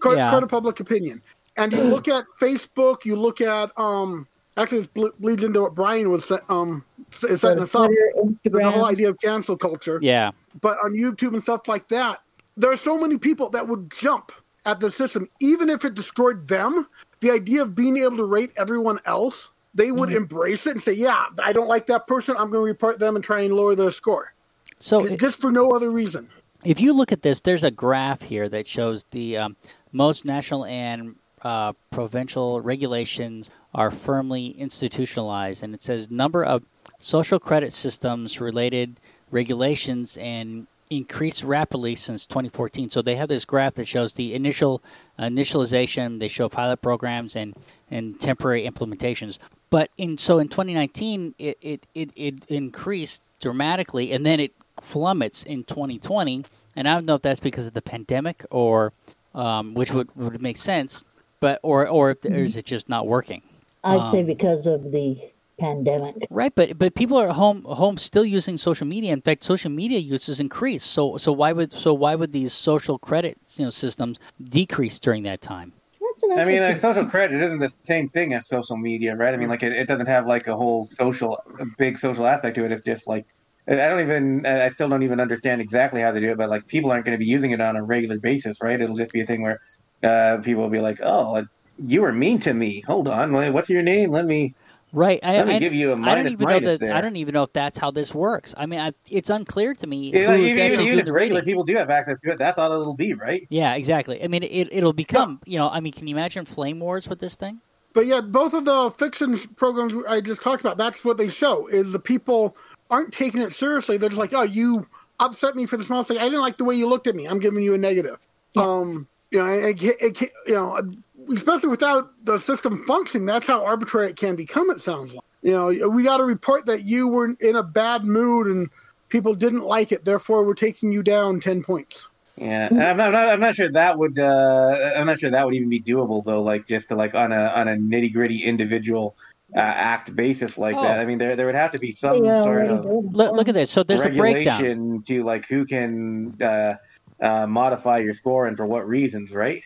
Court, Yeah. court of public opinion, and you look at Facebook, you look at um actually this ble- bleeds into what Brian was um setting us up. The whole idea of cancel culture yeah, but on YouTube and stuff like that, there are so many people that would jump at the system, even if it destroyed them. The idea of being able to rate everyone else, they would embrace it and say, "Yeah, I don't like that person. I'm going to report them and try and lower their score, so J- just for no other reason." if you look at this, there's a graph here that shows the um, most national and uh, provincial regulations are firmly institutionalized, and it says number of social credit systems related regulations and increased rapidly since 2014. So they have this graph that shows the initial initialization. They show pilot programs and and temporary implementations. But in so in 2019, it it, it, it increased dramatically, and then it plummets in 2020. And I don't know if that's because of the pandemic or um, which would, would make sense, but or or if, or is it just not working? I'd say um, because of the pandemic. Right, but but people are at home home still using social media. In fact, social media use has increased. So so why would so why would these social credit you know systems decrease during that time? I mean, like social credit isn't the same thing as social media, right? I mean, like it, it doesn't have like a whole social, a big social aspect to it. It's just like I don't even, I still don't even understand exactly how they do it. But like people aren't going to be using it on a regular basis, right? It'll just be a thing where uh, people will be like, "Oh, you were mean to me. Hold on, what's your name? Let me." Right. I, Let me I, give you a I don't minus even know that. there. I don't even know if that's how this works. I mean, I, it's unclear to me Yeah, who's even, actually even doing if the regular rating. people do have access to it, that's all it'll be, right? Yeah, exactly. I mean, it it'll become you know. I mean, can you imagine flame wars with this thing? But yet, both of the fiction programs I just talked about, that's what they show, is the people aren't taking it seriously. They're just like, oh, you upset me for the smallest thing. I didn't like the way you looked at me. I'm giving you a negative. Um, you know, it, it, it, you know, especially without the system functioning, that's how arbitrary it can become, it sounds like. You know, we got to report that you were in a bad mood and people didn't like it. Therefore, we're taking you down ten points. Yeah, I'm not, I'm not. I'm not sure that would. Uh, I'm not sure that would even be doable though. Like just to like on a on a nitty gritty individual uh, act basis like Oh. that. I mean, there there would have to be some Yeah, sort of Look, look at this. So there's a breakdown. to like who can uh, uh, modify your score and for what reasons, right?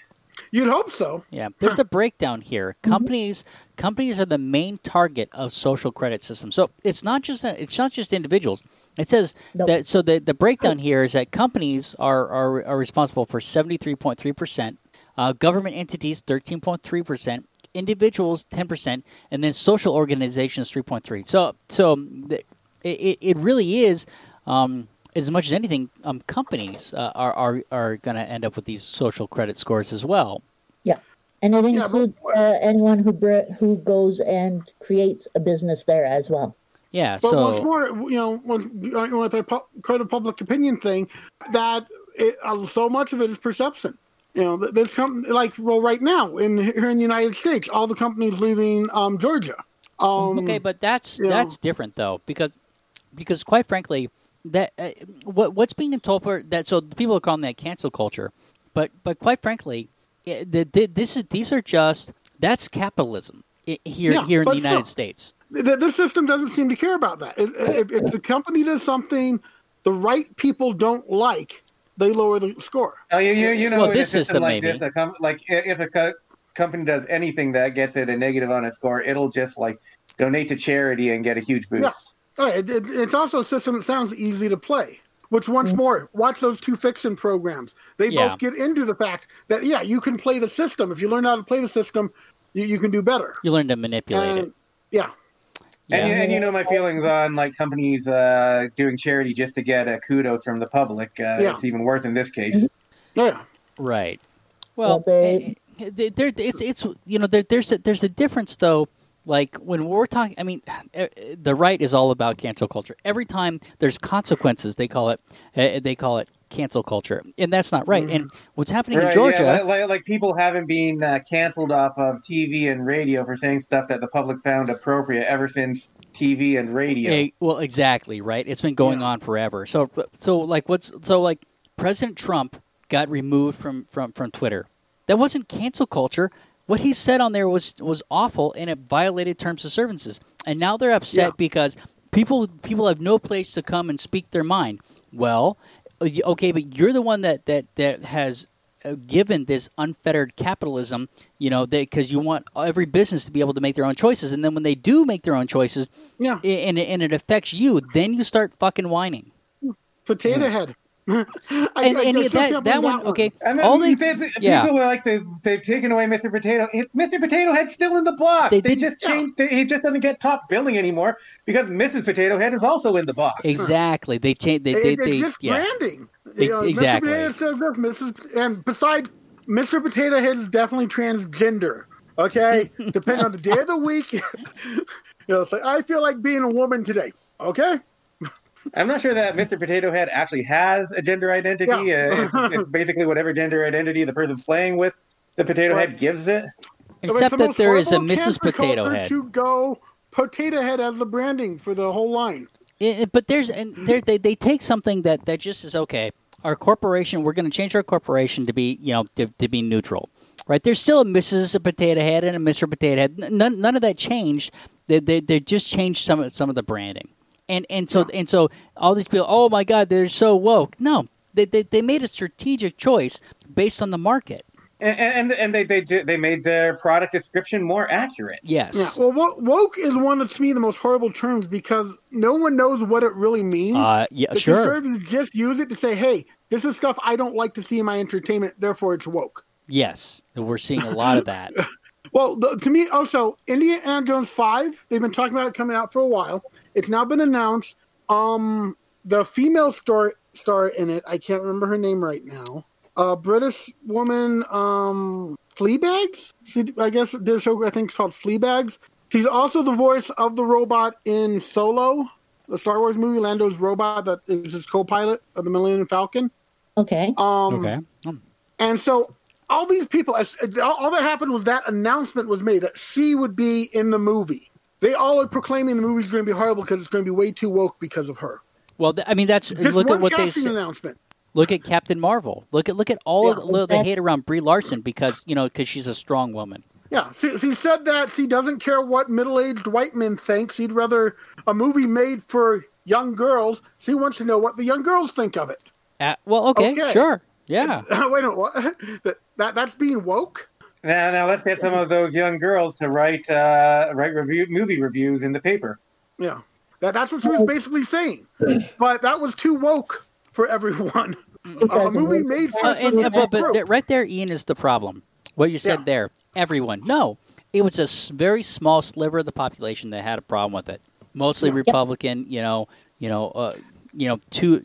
You'd hope so. Yeah, there's a breakdown here. Companies companies are the main target of social credit systems. So it's not just it's not just individuals. It says Nope. that so the the breakdown here is that companies are are, are responsible for 73.3 percent, uh, government entities 13.3 percent, individuals 10 percent, and then social organizations 3.3. So so it it really is. Um, as much as anything, um, companies uh, are are, are going to end up with these social credit scores as well. Yeah, and it Yeah, but- includes uh, anyone who br- who goes and creates a business there as well. Yeah. But so once more, you know, with, with the pu- credit public opinion thing, that it, uh, so much of it is perception. You know, th- there's com- like well, right now in here in the United States, all the companies leaving um, Georgia. Um, okay, but that's you know. that's different though because because quite frankly that uh, what what's being told for that so people are calling that cancel culture, but but quite frankly, eh, the, the, this is these are just that's capitalism here Yeah, here in the United still- States. the, the system doesn't seem to care about that. If, if, if the company does something the right people don't like, they lower the score. Oh, you you, you know, Well, this system, like maybe. this, a com- like if a co- company does anything that gets it a negative on a score, it'll just like donate to charity and get a huge boost. Yeah. Oh, it, it, it's also a system that sounds easy to play. Which once more, watch those two fiction programs. They Yeah. both get into the fact that yeah, you can play the system. If you learn how to play the system, you, you can do better. You learn to manipulate And it. yeah, And, you, and you know my feelings on like companies uh, doing charity just to get uh, kudos from the public. Uh, Yeah. It's even worse in this case. yeah. Right. Well, Well, they- eh, eh, there, it's it's you know there, there's a, there's a difference though. Like when we're talking, I mean, eh, eh, the right is all about cancel culture. Every time there's consequences, they call it eh, they call it cancel culture, and that's not right. And what's happening Right, in Georgia? like, like, like people haven't been uh, canceled off of TV and radio for saying stuff that the public found appropriate ever since TV and radio. Eh, well, exactly right. It's been going Yeah. on forever. So, so like, what's so like? President Trump got removed from from from Twitter. That wasn't cancel culture. What he said on there was was awful, and it violated terms of services. And now they're upset Yeah. because people people have no place to come and speak their mind. Well, uh, okay, but you're the one that that that has uh, given this unfettered capitalism, you know, because you want every business to be able to make their own choices, and then when they do make their own choices, Yeah. and, and it affects you, then you start fucking whining. Potato head. <laughs> I- And, I- and I that, that, can't one, okay, And then all they, they, they- yeah. people were like they've, they've taken away Mr. Potato. Mr. Potato Head's still in the box. They They, just changed. He just doesn't get top billing anymore because Mrs. Potato Head is also in the box. exactly, they changed, they, It- they, it's they, just yeah. branding. E- You know, exactly. Mr. Potato says this, Mrs. And besides, Mr. Potato Head is definitely transgender. Okay, <laughs> depending on the day of the week. <laughs> you know, it's like I feel like being a woman today. Okay. I'm not sure that Mr. Potato Head actually has a gender identity. Yeah. Uh, it's, it's basically whatever gender identity the person playing with the Potato Right. Head gives it. Except the that there is a Mrs. Potato Head. to go Potato Head as the branding for the whole line. It- it- but there's and there, they they take something that that just is okay. Our corporation, we're going to change our corporation to be you know to, to be neutral, right? There's still a Mrs. Potato Head and a Mr. Potato Head. None none of that changed. They they, they just changed some of some of the branding, and and so and so all these people, oh my God, they're so woke. No, they they, they made a strategic choice based on the market. And and, and they they did- they made their product description more accurate. Yes. Yeah. Well, woke is one of to me the most horrible terms because no one knows what it really means. uh, yeah, the sure. conservatives just use it to say, "Hey, this is stuff I don't like to see in my entertainment, therefore it's woke." Yes, we're seeing a lot of that. <laughs> Well, the, to me, also, Indiana Jones Five. They've been talking about it coming out for a while. It's now been announced. Um, the female star star in it, I can't remember her name right now. A British woman, um, Fleabags. She, I guess the show I think is called Fleabags. She's also the voice of the robot in Solo, the Star Wars movie. Lando's robot that is his co-pilot of the Millennium Falcon. Okay. Um, Okay. And so all these people, all, all that happened was that announcement was made that she would be in the movie. They all are proclaiming the movie's going to be horrible because it's going to be way too woke because of her. Well, th- I mean, that's Just look at what they casting say. announcement. Look at Captain Marvel. Look at look at all of the, Yeah, the hate around Brie Larson because you know because she's a strong woman. Yeah, she, she said that she doesn't care what middle-aged white men think. She'd rather a movie made for young girls. She wants to know what the young girls think of it. Uh, well, okay, Okay. sure, <laughs> yeah. Wait a minute, what? <laughs> that, that that's being woke? Now, now let's get some of those young girls to write uh, write review movie reviews in the paper. Yeah, that, that's what she was basically saying. But that was too woke for everyone. Uh, a movie made for Uh, and, but, but group. there- right there, Ian is the problem. What you said Yeah. there, everyone. No, it was a very small sliver of the population that had a problem with it. Mostly Yeah. Republican. You know, you know, uh, you know, too,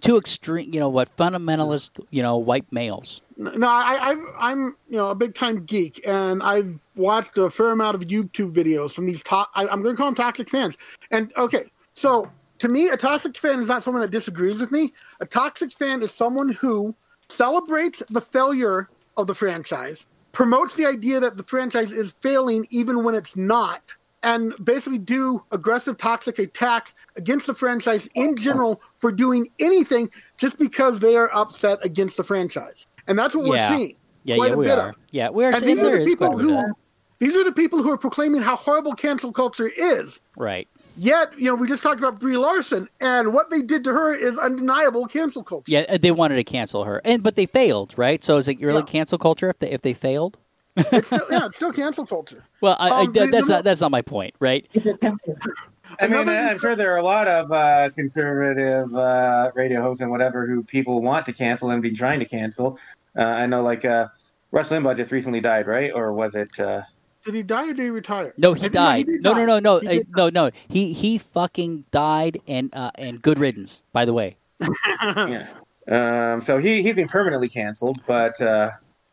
too extreme. You know what? Fundamentalist. You know, white males. No, I, I, I'm you know a big time geek, and I've watched a fair amount of YouTube videos from these top. I, I'm going to call them toxic fans. And okay, so to me, a toxic fan is not someone that disagrees with me. A toxic fan is someone who celebrates the failure of the franchise, promotes the idea that the franchise is failing even when it's not, and basically do aggressive toxic attacks against the franchise in general for doing anything just because they are upset against the franchise. And that's what Yeah. we're seeing. Yeah, quite yeah, a we bit are. of. Yeah, we are. And these are the people a bit of who these are the people who are proclaiming how horrible cancel culture is. Right. Yet, you know, we just talked about Brie Larson, and what they did to her is undeniable cancel culture. Yeah, uh, they wanted to cancel her, and but they failed, right? So is it really Yeah. cancel culture if they if they failed? It's still, yeah, it's still cancel culture. Well, I, I, Um, the- that's not that's not my point, right? I mean, Another- I'm sure there are a lot of uh, conservative uh, radio hosts and whatever who people want to cancel and be trying to cancel. Uh, I know, like uh, Rush Limbaugh just recently died, right? Or was it? Uh... Did he die or did he retire? No, he think- died. did No, no, die. no, no, He uh, no, no. He he fucking died, and uh, and good riddance. By the way, <laughs> yeah. Um, so he he's been permanently canceled, but uh,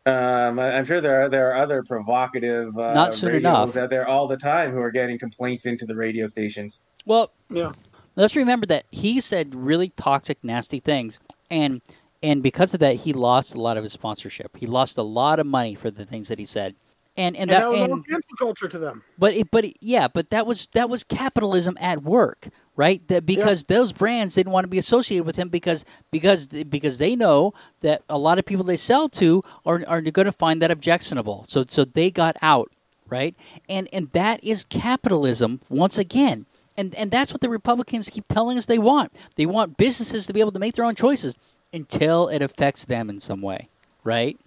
um, I- I'm sure there are there are other provocative uh, Not soon radios enough. out there all the time who are getting complaints into the radio stations. well, Yeah. let's remember that he said really toxic, nasty things, and and because of that, he lost a lot of his sponsorship. He lost a lot of money for the things that he said, and and And that that was all and cancel culture to them. But it, but it- yeah, but that was that was capitalism at work, right? That because those brands didn't want to be associated with him because because because they know that a lot of people they sell to are are going to find that objectionable. So so they got out, right? And and that is capitalism once again. And and that's what the Republicans keep telling us they want. They want businesses to be able to make their own choices until it affects them in some way, right?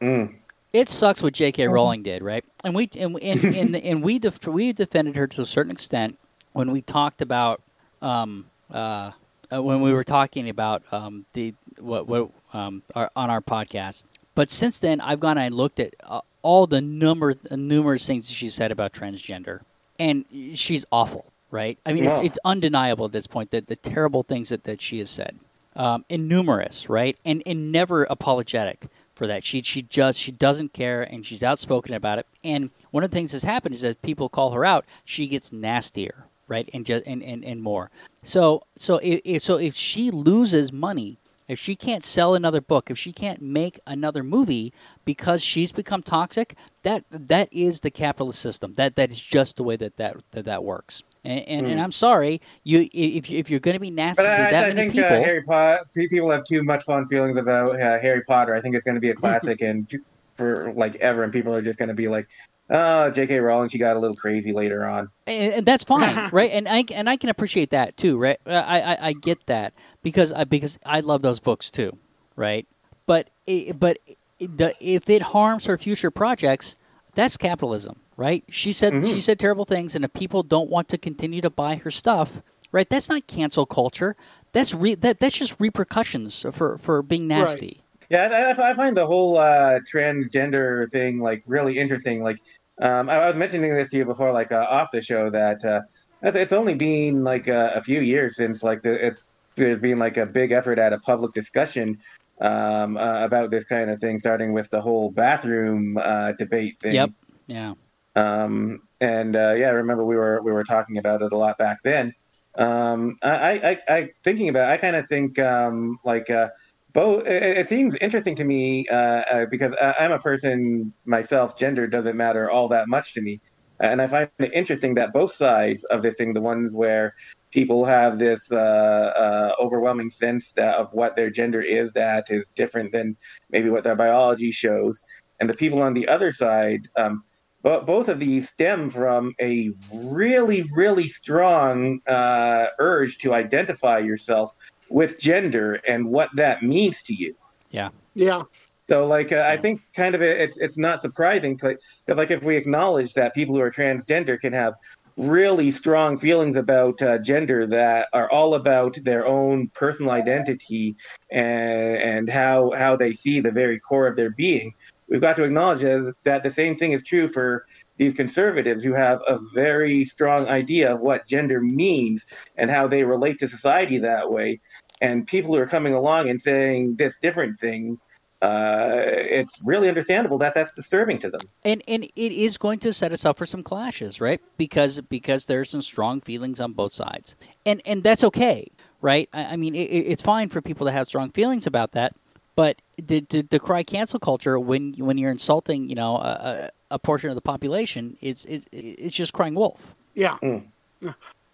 Mm. It sucks what J.K. Rowling did, right? And we and and <laughs> and, and we def- we defended her to a certain extent when we talked about um uh, uh when we were talking about um the what what um our, on our podcast. But since then, I've gone and looked at uh, all the number numerous things she said about transgender, and she's awful, right? I mean, Yeah. it's, it's undeniable at this point that the terrible things that, that she has said, um, and numerous, right? And and never apologetic for that. She she just she doesn't care, and she's outspoken about it. And one of the things that's happened is that people call her out, she gets nastier, right? And just and, and, and more. So so if, so if she loses money. If she can't sell another book, if she can't make another movie because she's become toxic, that that is the capitalist system. That that is just the way that that that, that works. And, and, and I'm sorry, you if if you're going to be nasty But to I, that I many think people, uh, Harry Potter. People have too much fond feelings about uh, Harry Potter. I think it's going to be a <laughs> classic and for like ever, and people are just going to be like, "Oh, J.K. Rowling, she got a little crazy later on." and, and that's fine, <laughs> right? And I and I can appreciate that too, right? I I, I get that because I because I love those books too, right? But it, but the, if it harms her future projects, that's capitalism, right? She said Mhm. she said terrible things, and if people don't want to continue to buy her stuff, right? That's not cancel culture. That's re, that that's just repercussions for for being nasty. Yeah, I, I find the whole uh, transgender thing like really interesting. Like, um, I, I was mentioning this to you before, like uh, off the show, that uh, it's, it's only been like a, a few years since like the, it's there's been like a big effort at a public discussion um, uh, about this kind of thing, starting with the whole bathroom uh, debate thing. Yep. Yeah. Um, and uh, yeah, I remember we were we were talking about it a lot back then. Um, I, I, I thinking about, it, I kind of think um, like uh, both. It, it seems interesting to me uh, uh, because I, I'm a person myself. Gender doesn't matter all that much to me. and I find it interesting that both sides of this thing, the ones where people have this uh, uh, overwhelming sense that of what their gender is that is different than maybe what their biology shows, and the people on the other side. Um, but both of these stem from a really, really strong uh, urge to identify yourself with gender and what that means to you. Yeah. Yeah. So, like, uh, I think kind of it, it's it's not surprising because, like, if we acknowledge that people who are transgender can have really strong feelings about uh, gender that are all about their own personal identity and and how how they see the very core of their being, we've got to acknowledge that the same thing is true for these conservatives who have a very strong idea of what gender means and how they relate to society that way. And people who are coming along and saying this different thing, uh, it's really understandable that that's disturbing to them. And and it is going to set us up for some clashes, right? Because because there's some strong feelings on both sides, and and that's okay, right? I, I mean, it, it's fine for people to have strong feelings about that, but the, the, the cry cancel culture when when you're insulting, you know, a, a portion of the population, is is it's just crying wolf. Yeah. Mm.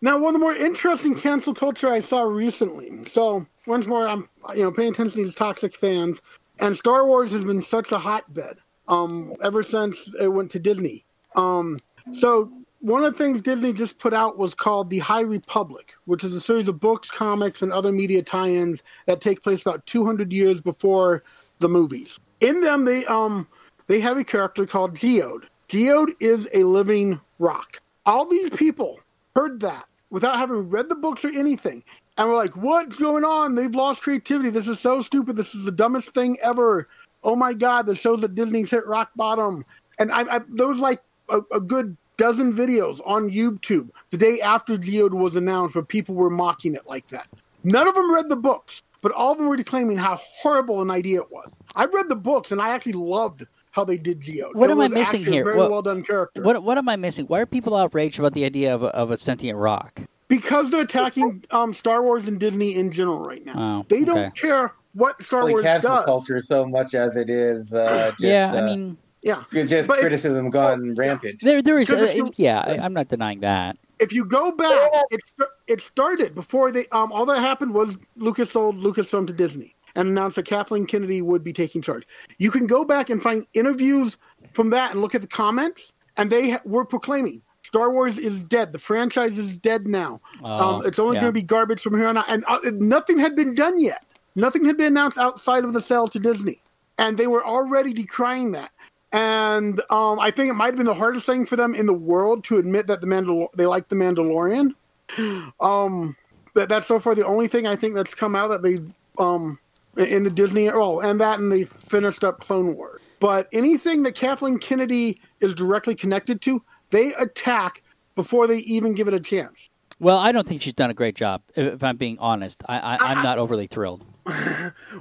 Now, one of the more interesting cancel culture I saw recently. So once more, I'm you know paying attention to toxic fans, and Star Wars has been such a hotbed um, ever since it went to Disney. Um, so one of the things Disney just put out was called The High Republic, which is a series of books, comics, and other media tie-ins that take place about 200 years before the movies. In them, they um they have a character called Geode. Geode is a living rock. All these people heard that without having read the books or anything, and we're like, "What's going on? They've lost creativity. This is so stupid. This is the dumbest thing ever. Oh my god! This shows that Disney's hit rock bottom." And I, I there was like a, a good dozen videos on YouTube the day after Geode was announced where people were mocking it like that. None of them read the books, but all of them were declaiming how horrible an idea it was. I read the books and I actually loved how they did Geode. What it am I missing here? very what, well done character. What what am I missing? Why are people outraged about the idea of a, of a sentient rock? Because they're attacking um, Star Wars and Disney in general right now. Oh, they don't okay. care what Star Only Wars cancel does. culture so much as it is uh, just, yeah, I uh, mean, Yeah, just But it- criticism gone rampant. there there is. Uh, you- yeah, I, I'm not denying that. if you go back, it it started before they um all that happened was Lucas sold Lucasfilm to Disney and announced that Kathleen Kennedy would be taking charge. You can go back and find interviews from that and look at the comments, and they ha- were proclaiming Star Wars is dead. The franchise is dead now. Oh, um, it's only yeah. going to be garbage from here on out, and uh, nothing had been done yet. Nothing had been announced outside of the sale to Disney, and they were already decrying that. And um, I think it might have been the hardest thing for them in the world to admit that the Mandal- they like the Mandalorian. <gasps> Um, that that's so far the only thing I think that's come out that they um in the Disney oh and that and they finished up Clone Wars. But anything that Kathleen Kennedy is directly connected to, they attack before they even give it a chance. Well, I don't think she's done a great job. If, I'm being honest, I, I I'm not overly thrilled. <laughs>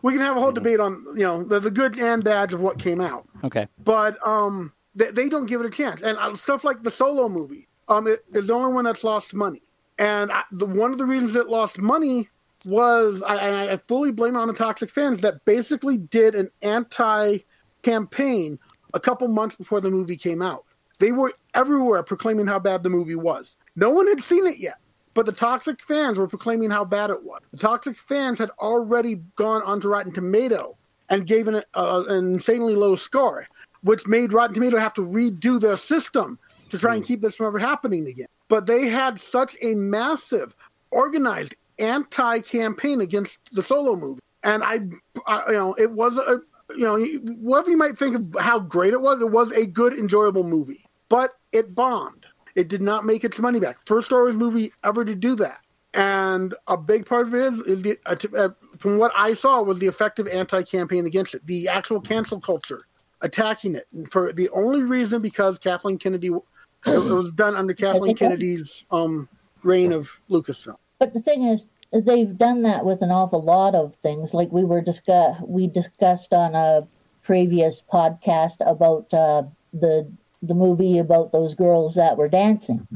We can have a whole debate on you know the, the good and bad of what came out. Okay. but um, they, they don't give it a chance. And uh, stuff like the Solo movie, um, it is the only one that's lost money. And I, the, one of the reasons it lost money was, I, and I fully blame it on the toxic fans that basically did an anti-campaign a couple months before the movie came out. They were everywhere proclaiming how bad the movie was. No one had seen it yet. But the toxic fans were proclaiming how bad it was. The toxic fans had already gone onto Rotten Tomato and gave it a, a, an insanely low score, which made Rotten Tomato have to redo their system to try and hmm. keep this from ever happening again. But they had such a massive, organized anti-campaign against the Solo movie, and I, I you know, it was a, you know, whatever you might think of how great it was, it was a good, enjoyable movie, but it bombed. It did not make its money back. First Star Wars movie ever to do that. And a big part of it is, is the, uh, t- uh, from what I saw, was the effective anti-campaign against it. The actual cancel culture attacking it and for the only reason because Kathleen Kennedy, it, it was done under Kathleen Kennedy's um, reign of Lucasfilm. But the thing is, they've done that with an awful lot of things. Like we were discuss, we discussed on a previous podcast about uh, the the movie about those girls that were dancing,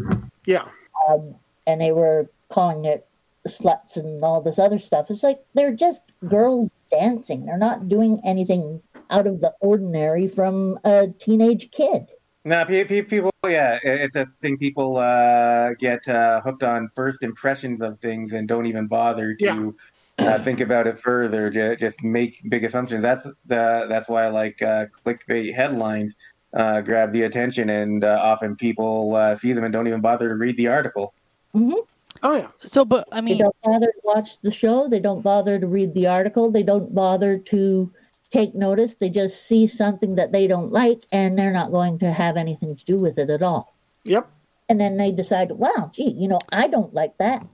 Yeah, um, and they were calling it sluts and all this other stuff. It's like they're just girls dancing. They're not doing anything out of the ordinary from a teenage kid. Now, pe- pe- people yeah, it's a thing people uh, get uh, hooked on first impressions of things and don't even bother to uh, think about it further. Just, just make big assumptions. That's the that's why I like uh, clickbait headlines uh, grab the attention, and uh, often people uh, see them and don't even bother to read the article. Oh yeah. So, but I mean, They mean, don't bother to watch the show. They don't bother to read the article. They don't bother to take notice. They just see something that they don't like, and they're not going to have anything to do with it at all. Yep. And then they decide, wow, gee, you know, I don't like that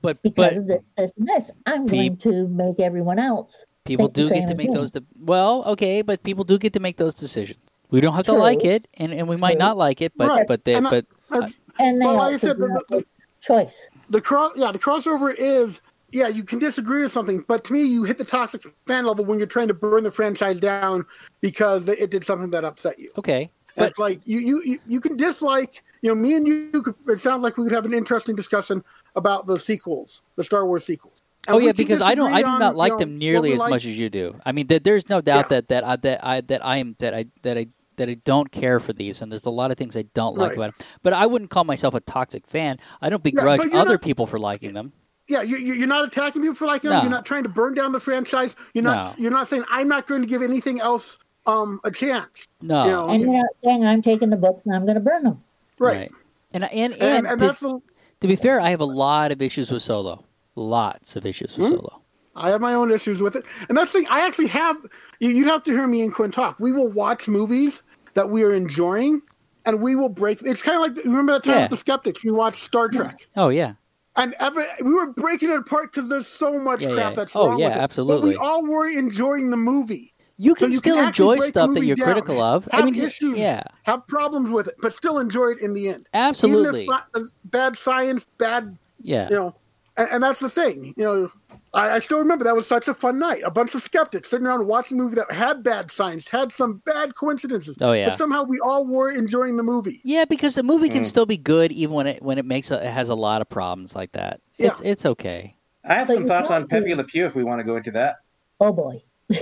but because but of this, this, and this. I'm going to make everyone else. people think the do get to make me. those. De- well, okay, but people do get to make those decisions. We don't have to like it, and, and we might True. not like it, but Right. but they, And I- but That's- And they Well, all like I said, the- the- choice. the cross yeah the crossover is yeah you can disagree with something but to me you hit the toxic fan level when you're trying to burn the franchise down because it did something that upset you okay. But it's like you, you you you can dislike you know me and you could, it sounds like we could have an interesting discussion about the sequels the star wars sequels And oh yeah, because I don't I disagree do on, not you like know, them nearly as like. much as you do. I mean, there, there's no doubt Yeah. that that I, that I that I am that I that I that I don't care for these, and there's a lot of things I don't like Right. about them. But I wouldn't call myself a toxic fan. I don't begrudge you're other not- people for liking them. yeah you, you- you're not attacking people for liking them you're not trying to burn down the franchise you're not No. you're not saying i'm not going to give anything else um a chance No, you know And you're not saying I'm taking the books and I'm going to burn them. right, And and and, and, and to, that's the to be fair, I have a lot of issues with Solo. Lots of issues Hmm? with Solo. I have my own issues with it, and that's the thing. I actually have. You, you'd have to hear me and Quinn talk. We will watch movies that we are enjoying, and we will break. It's kind of like remember that time Yeah. with the skeptics. We watched Star Trek, Oh yeah, and every, we were breaking it apart because there's so much Yeah, crap yeah. that's Oh, wrong yeah, with it. But absolutely. we all were enjoying the movie. you So can you still can enjoy stuff that you're down, critical of. I have mean, issues, yeah, have problems with it, but still enjoy it in the end. absolutely, Even if it's uh, bad science, bad yeah. you know, and, and that's the thing. You know, I, I still remember that was such a fun night. A bunch of skeptics sitting around watching a movie that had bad science, had some bad coincidences. Oh, yeah. but somehow we all were enjoying the movie. Yeah, because the movie can still be good even when it when it makes a, it has a lot of problems like that. Yeah. It's it's okay. I have But some thoughts on Pepe good. Le Pew if we want to go into that. Oh boy. <laughs>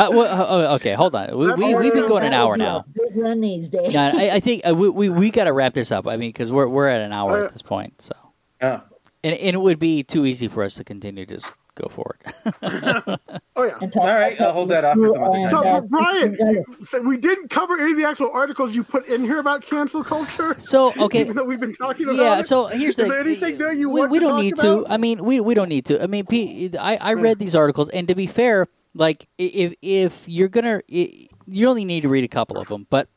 Uh, well, uh, okay, hold on. We, we we've been going an hour now. Big one these days. No, I, I think uh, we we, we got to wrap this up. I mean, because we're we're at an hour Uh, at this point, so Oh. And, and it would be too easy for us to continue to just go forward. <laughs> Oh yeah. All right, I'll hold that off for some other time. So, Brian, so we didn't cover any of the actual articles you put in here about cancel culture. so okay, <laughs> Even though we've been talking about yeah. it. So here's the Is there anything there you we, want we don't talk need about? to. I mean, we we don't need to. I mean, P, I I read these articles, and to be fair, like if if you're gonna, you only need to read a couple of them, but.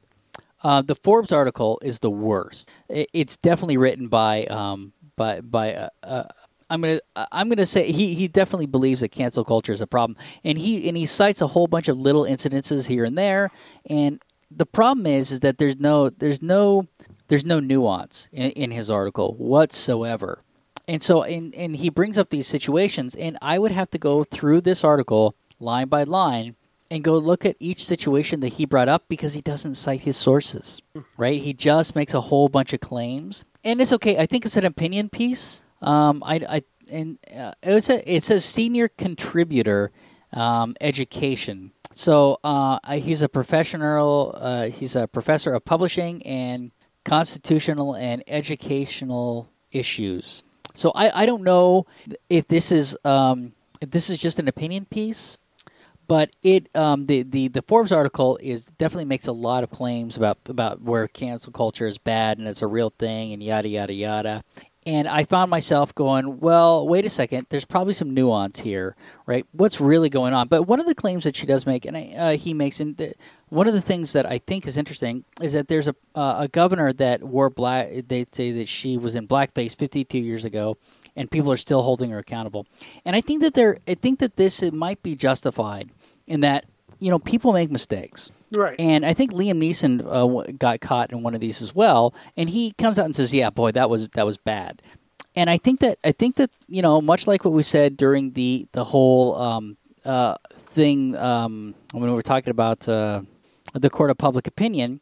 Uh, the Forbes article is the worst. I- It's definitely written by um, by by. Uh, uh, I'm gonna I'm gonna say he, he definitely believes that cancel culture is a problem, and he and he cites a whole bunch of little incidences here and there. And the problem is is that there's no there's no there's no nuance in, in his article whatsoever. And so and and he brings up these situations, and I would have to go through this article line by line and go look at each situation that he brought up because he doesn't cite his sources, right? He just makes a whole bunch of claims, and it's okay. I think it's an opinion piece. Um, I, I and uh, it says it says senior contributor um, education. So uh, he's a professional. Uh, he's a professor of publishing and constitutional and educational issues. So I, I don't know if this is um, if this is just an opinion piece but it um, the, the the Forbes article is definitely makes a lot of claims about about where cancel culture is bad and it's a real thing and yada yada yada. And I found myself going, well, wait a second. There's probably some nuance here, right? What's really going on? But one of the claims that she does make, and I, uh, he makes, and one of the things that I think is interesting is that there's a uh, a governor that wore black. They say that she was in blackface 52 years ago, and people are still holding her accountable. And I think that there, I think that this it might be justified in that you know people make mistakes. Right. And I think Liam Neeson uh, got caught in one of these as well, and he comes out and says, "Yeah, boy, that was that was bad." And I think that I think that you know, much like what we said during the the whole um, uh, thing um, when we were talking about uh, the court of public opinion,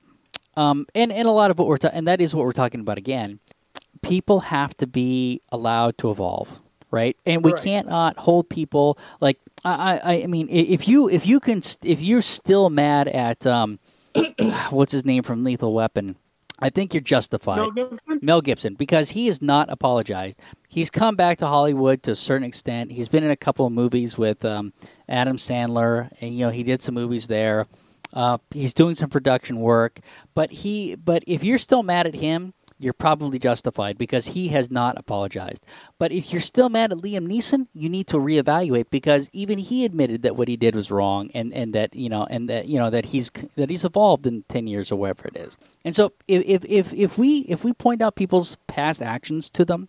um, and and a lot of what we're ta- and that is what we're talking about again. People have to be allowed to evolve, right? And we Right. can't not hold people like I, I I mean if you if you can st- if you're still mad at um <clears throat> what's his name from Lethal Weapon. I think you're justified. Mel Gibson? Mel Gibson, because he has not apologized. He's come back to Hollywood to a certain extent. He's been in a couple of movies with um, Adam Sandler, and you know he did some movies there. Uh, he's doing some production work, but he, but if you're still mad at him, you're probably justified because he has not apologized. But if you're still mad at Liam Neeson, you need to reevaluate because even he admitted that what he did was wrong, and, and that you know, and that you know that he's that he's evolved in ten years or whatever it is. And so if if if, we if we point out people's past actions to them,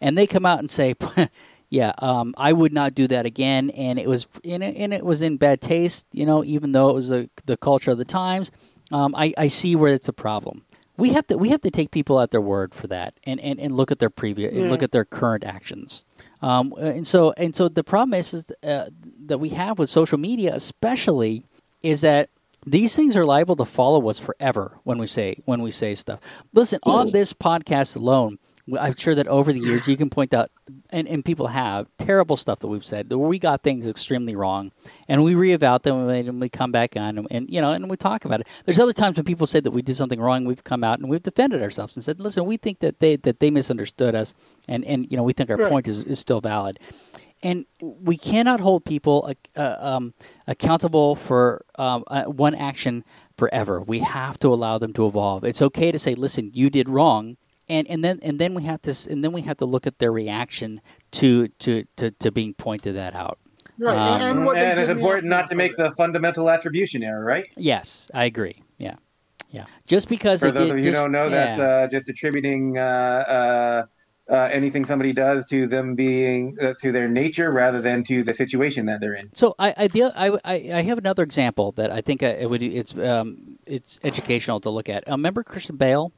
and they come out and say. <laughs> Yeah, um, I would not do that again, and it was it, and it was in bad taste, you know. Even though it was the the culture of the times, um, I, I see where it's a problem we have to we have to take people at their word for that and, and, and look at their previous and look at their current actions. Um, and so and so the problem is, is uh, that we have with social media especially is that these things are liable to follow us forever when we say when we say stuff. Listen on this podcast alone I'm sure that over the years you can point out, and, and people have terrible stuff that we've said. Where we got things extremely wrong, and we reevaluate them and we come back on, and, and you know, and we talk about it. There's other times when people say that we did something wrong, we've come out and we've defended ourselves and said, "Listen, we think that they that they misunderstood us, and and you know, we think our Right. point is, is still valid." And we cannot hold people uh, um, accountable for um, uh, one action forever. We have to allow them to evolve. It's okay to say, "Listen, you did wrong," and and then and then we have to and then we have to look at their reaction to to to, to being pointed that out. Right. Um, and what they and it's important not to make it. the fundamental attribution error, right? Yes, I agree. Yeah, yeah. Just because For it those did- of you just- don't know, yeah. that's uh, just attributing uh, uh, uh, anything somebody does to them being uh, to their nature rather than to the situation that they're in. So I I, the, I I I have another example that I think uh, it would it's um it's educational to look at. Uh, remember Christian Bale,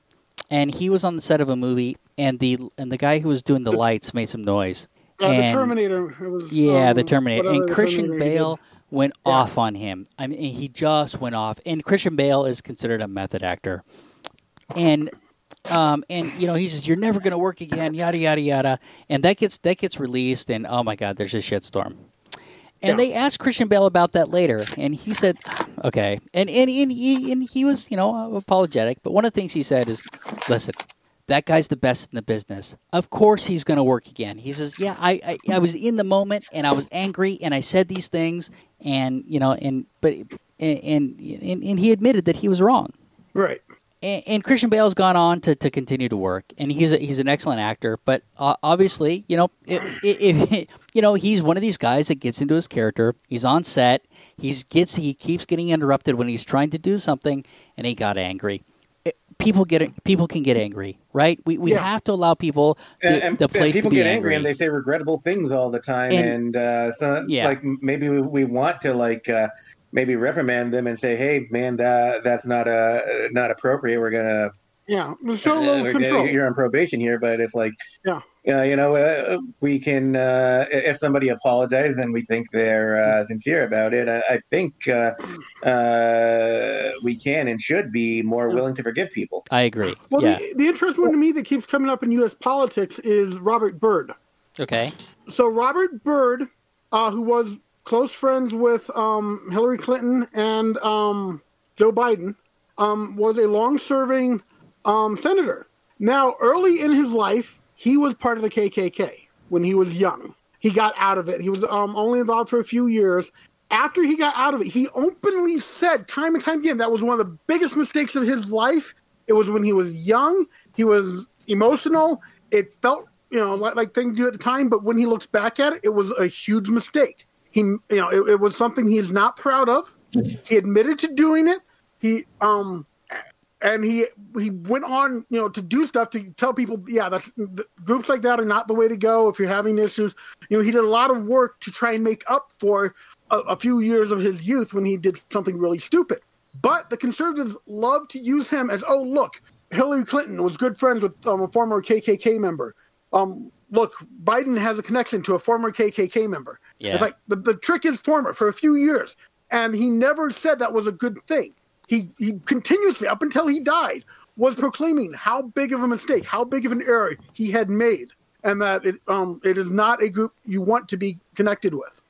and he was on the set of a movie, and the and the guy who was doing the lights made some noise. Uh, the Terminator. It was, Yeah, um, the Terminator. And Christian Terminator Bale went Yeah. off on him. I mean, he just went off. And Christian Bale is considered a method actor. And um, and you know he says you're never going to work again, yada yada yada, and that gets that gets released, and oh my God, there's a shitstorm. And Yeah. they asked Christian Bale about that later, and he said, "Okay." And and and he, and he was you know apologetic, but one of the things he said is, "Listen, that guy's the best in the business. Of course he's going to work again. He says, "Yeah, I, I I was in the moment and I was angry and I said these things and you know and but and and, and he admitted that he was wrong." Right. And, and Christian Bale's gone on to, to continue to work, and he's a, he's an excellent actor. But uh, obviously, you know, if, <laughs> you know, he's one of these guys that gets into his character. He's on set. He's gets he keeps getting interrupted when he's trying to do something, and he got angry. People get people can get angry, right? We we Yeah. have to allow people the, And, the place people to be get angry and they say regrettable things all the time, And- and, uh, so Yeah. like maybe we, we want to like uh, maybe reprimand them and say, "Hey, man, that that's not uh, not appropriate. We're gonna Yeah. Show a Uh, little we're- control. You're on probation here, but it's like, Yeah. uh, you know, uh, we can. Uh, if somebody apologizes and we think they're uh, sincere about it, I, I think uh, uh, we can and should be more willing to forgive people. I agree. Well, yeah. the, the interesting one to me that keeps coming up in U.S. politics is Robert Byrd. Okay. So Robert Byrd, uh, who was close friends with um, Hillary Clinton and um, Joe Biden, um, was a long-serving um, senator. Now, early in his life, he was part of the KKK when he was young. He got out of it. He was um, only involved for a few years. After he got out of it, he openly said time and time again that was one of the biggest mistakes of his life. It was when he was young. He was emotional. It felt, you know, like, like things do at the time. But when he looks back at it, it was a huge mistake. He, you know, it, it was something he is not proud of. He admitted to doing it. He, um, and he he went on, you know, to do stuff to tell people, yeah, that's the, groups like that are not the way to go if you're having issues. You know, he did a lot of work to try and make up for a, a few years of his youth when he did something really stupid. But the conservatives love to use him as, oh, look, Hillary Clinton was good friends with um, a former KKK member. Um, look, Biden has a connection to a former KKK member. Yeah. It's like the, the trick is former for a few years, and he never said that was a good thing. He he continuously, up until he died, was proclaiming how big of a mistake, how big of an error he had made, and that it um it is not a group you want to be connected with.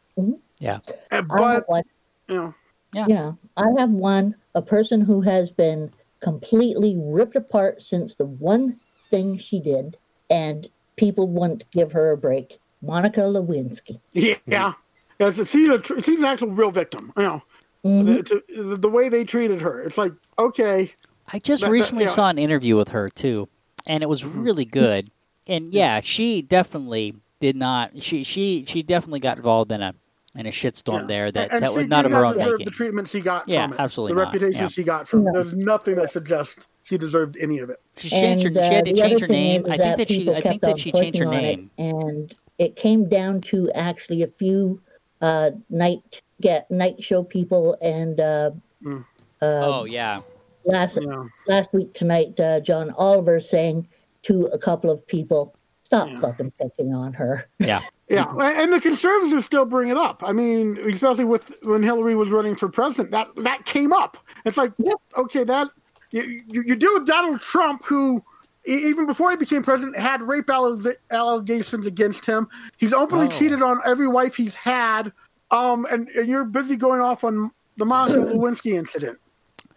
Yeah. And, I but have one. you know, Yeah. Yeah, I have one, a person who has been completely ripped apart since the one thing she did, and people wouldn't give her a break. Monica Lewinsky. Yeah, yeah. Yes, she's a she's an actual real victim. You know, the, the, the way they treated her, it's like okay, I just That- that- recently yeah. Mm-hmm. saw an interview with her too, and it was really good. And yeah, she definitely did not. She she she definitely got involved in a in a shitstorm yeah. there that And that she was not did of her own making. The treatment she got Yeah, from it, absolutely the not. reputation Yeah. she got from. it. No. There's nothing that suggests she deserved any of it. She changed and, her. She had uh, to the change her name. I think that she. I think that she changed her name. and it came down to actually a few uh, night get night show people and uh, Mm. oh yeah. last Yeah. last week tonight, uh, John Oliver saying to a couple of people, "Stop Yeah. fucking picking on her." Yeah. Yeah, and the conservatives still bring it up. I mean, especially with when Hillary was running for president, that that came up. It's like, Yep. okay, that you, you, you deal with Donald Trump, who even before he became president had rape alle- allegations against him. He's openly Oh. cheated on every wife he's had. Um, and, and you're busy going off on the Monica <clears throat> Lewinsky incident.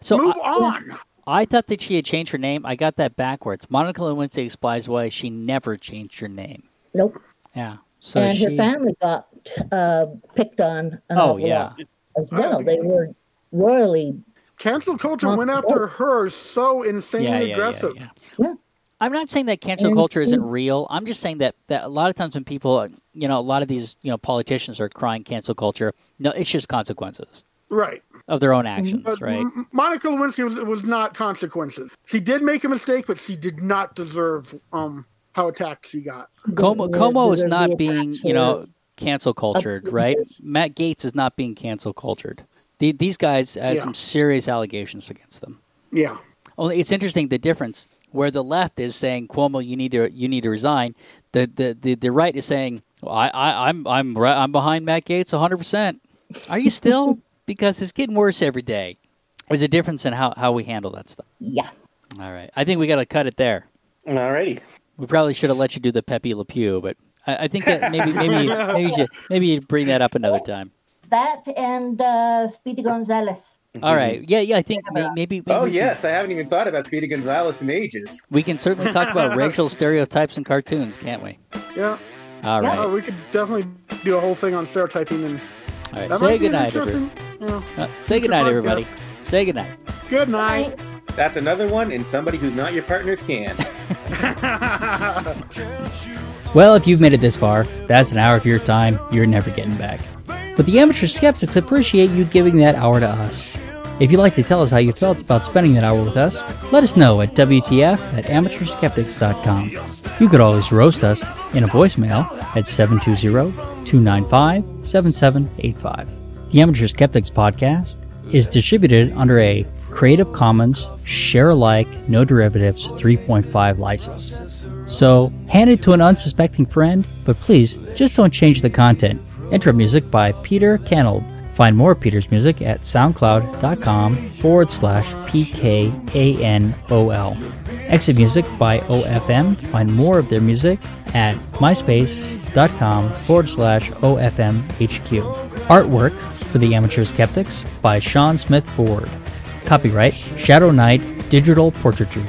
So Move I, on. I thought that she had changed her name. I got that backwards. Monica Lewinsky explains why she never changed her name. Nope. Yeah. So and she. her family got uh, picked on an Oh awful yeah. lot as well. They were royally Cancel culture went after her so insanely Yeah, yeah, yeah, aggressive. yeah. Yeah. I'm not saying that cancel culture isn't real. I'm just saying that, that a lot of times when people, uh, you know, a lot of these, you know, politicians are crying cancel culture. No, it's just consequences Right. of their own actions, But right? Monica Lewinsky was, was not consequences. She did make a mistake, but she did not deserve um how attacked she got. Cuomo, Cuomo is not being, you know, cancel cultured, right? Matt Gaetz is not being cancel cultured. The, these guys had Yeah. some serious allegations against them. Yeah. Only it's interesting the difference where the left is saying Cuomo, you need to you need to resign. The the the, the right is saying I, I I'm I'm right, I'm behind Matt Gaetz 100. percent Are you still? <laughs> because it's getting worse every day. There's a difference in how, how we handle that stuff. yeah. All right, I think we got to cut it there. Alrighty. We probably should have let you do the Pepe Le Pew, but I, I think that maybe <laughs> maybe maybe you should, maybe you bring that up another time. That and uh, Speedy Gonzales. All right, yeah, yeah. I think may, maybe, maybe Oh we can- yes, I haven't even thought about Speedy Gonzales in ages. we can certainly talk about <laughs> racial stereotypes in cartoons, can't we? Yeah. All right, we could definitely do a whole thing on stereotyping and all right. that Say might be an goodnight, everybody. interesting. You know, Uh, say goodnight, everybody. Say goodnight. good night. That's another one, and somebody who's not your partner's can. <laughs> <laughs> Well, if you've made it this far, that's an hour of your time you're never getting back. But the amateur skeptics appreciate you giving that hour to us. If you'd like to tell us how you felt about spending that hour with us, let us know at WTF at amateurskeptics.com. You could always roast us in a voicemail at 720-295-7785. The Amateur Skeptics podcast is distributed under a Creative Commons Share Alike No Derivatives 3.5 license. So, hand it to an unsuspecting friend, but please just don't change the content. Intro music by Peter Kenold. Find more Peter's music at soundcloud.com forward slash PKANOL. Exit music by OFM. Find more of their music at myspace.com forward slash OFMHQ. Artwork for the Amateur Skeptics by Sean Smith Ford. Copyright Shadow Knight Digital Portraiture.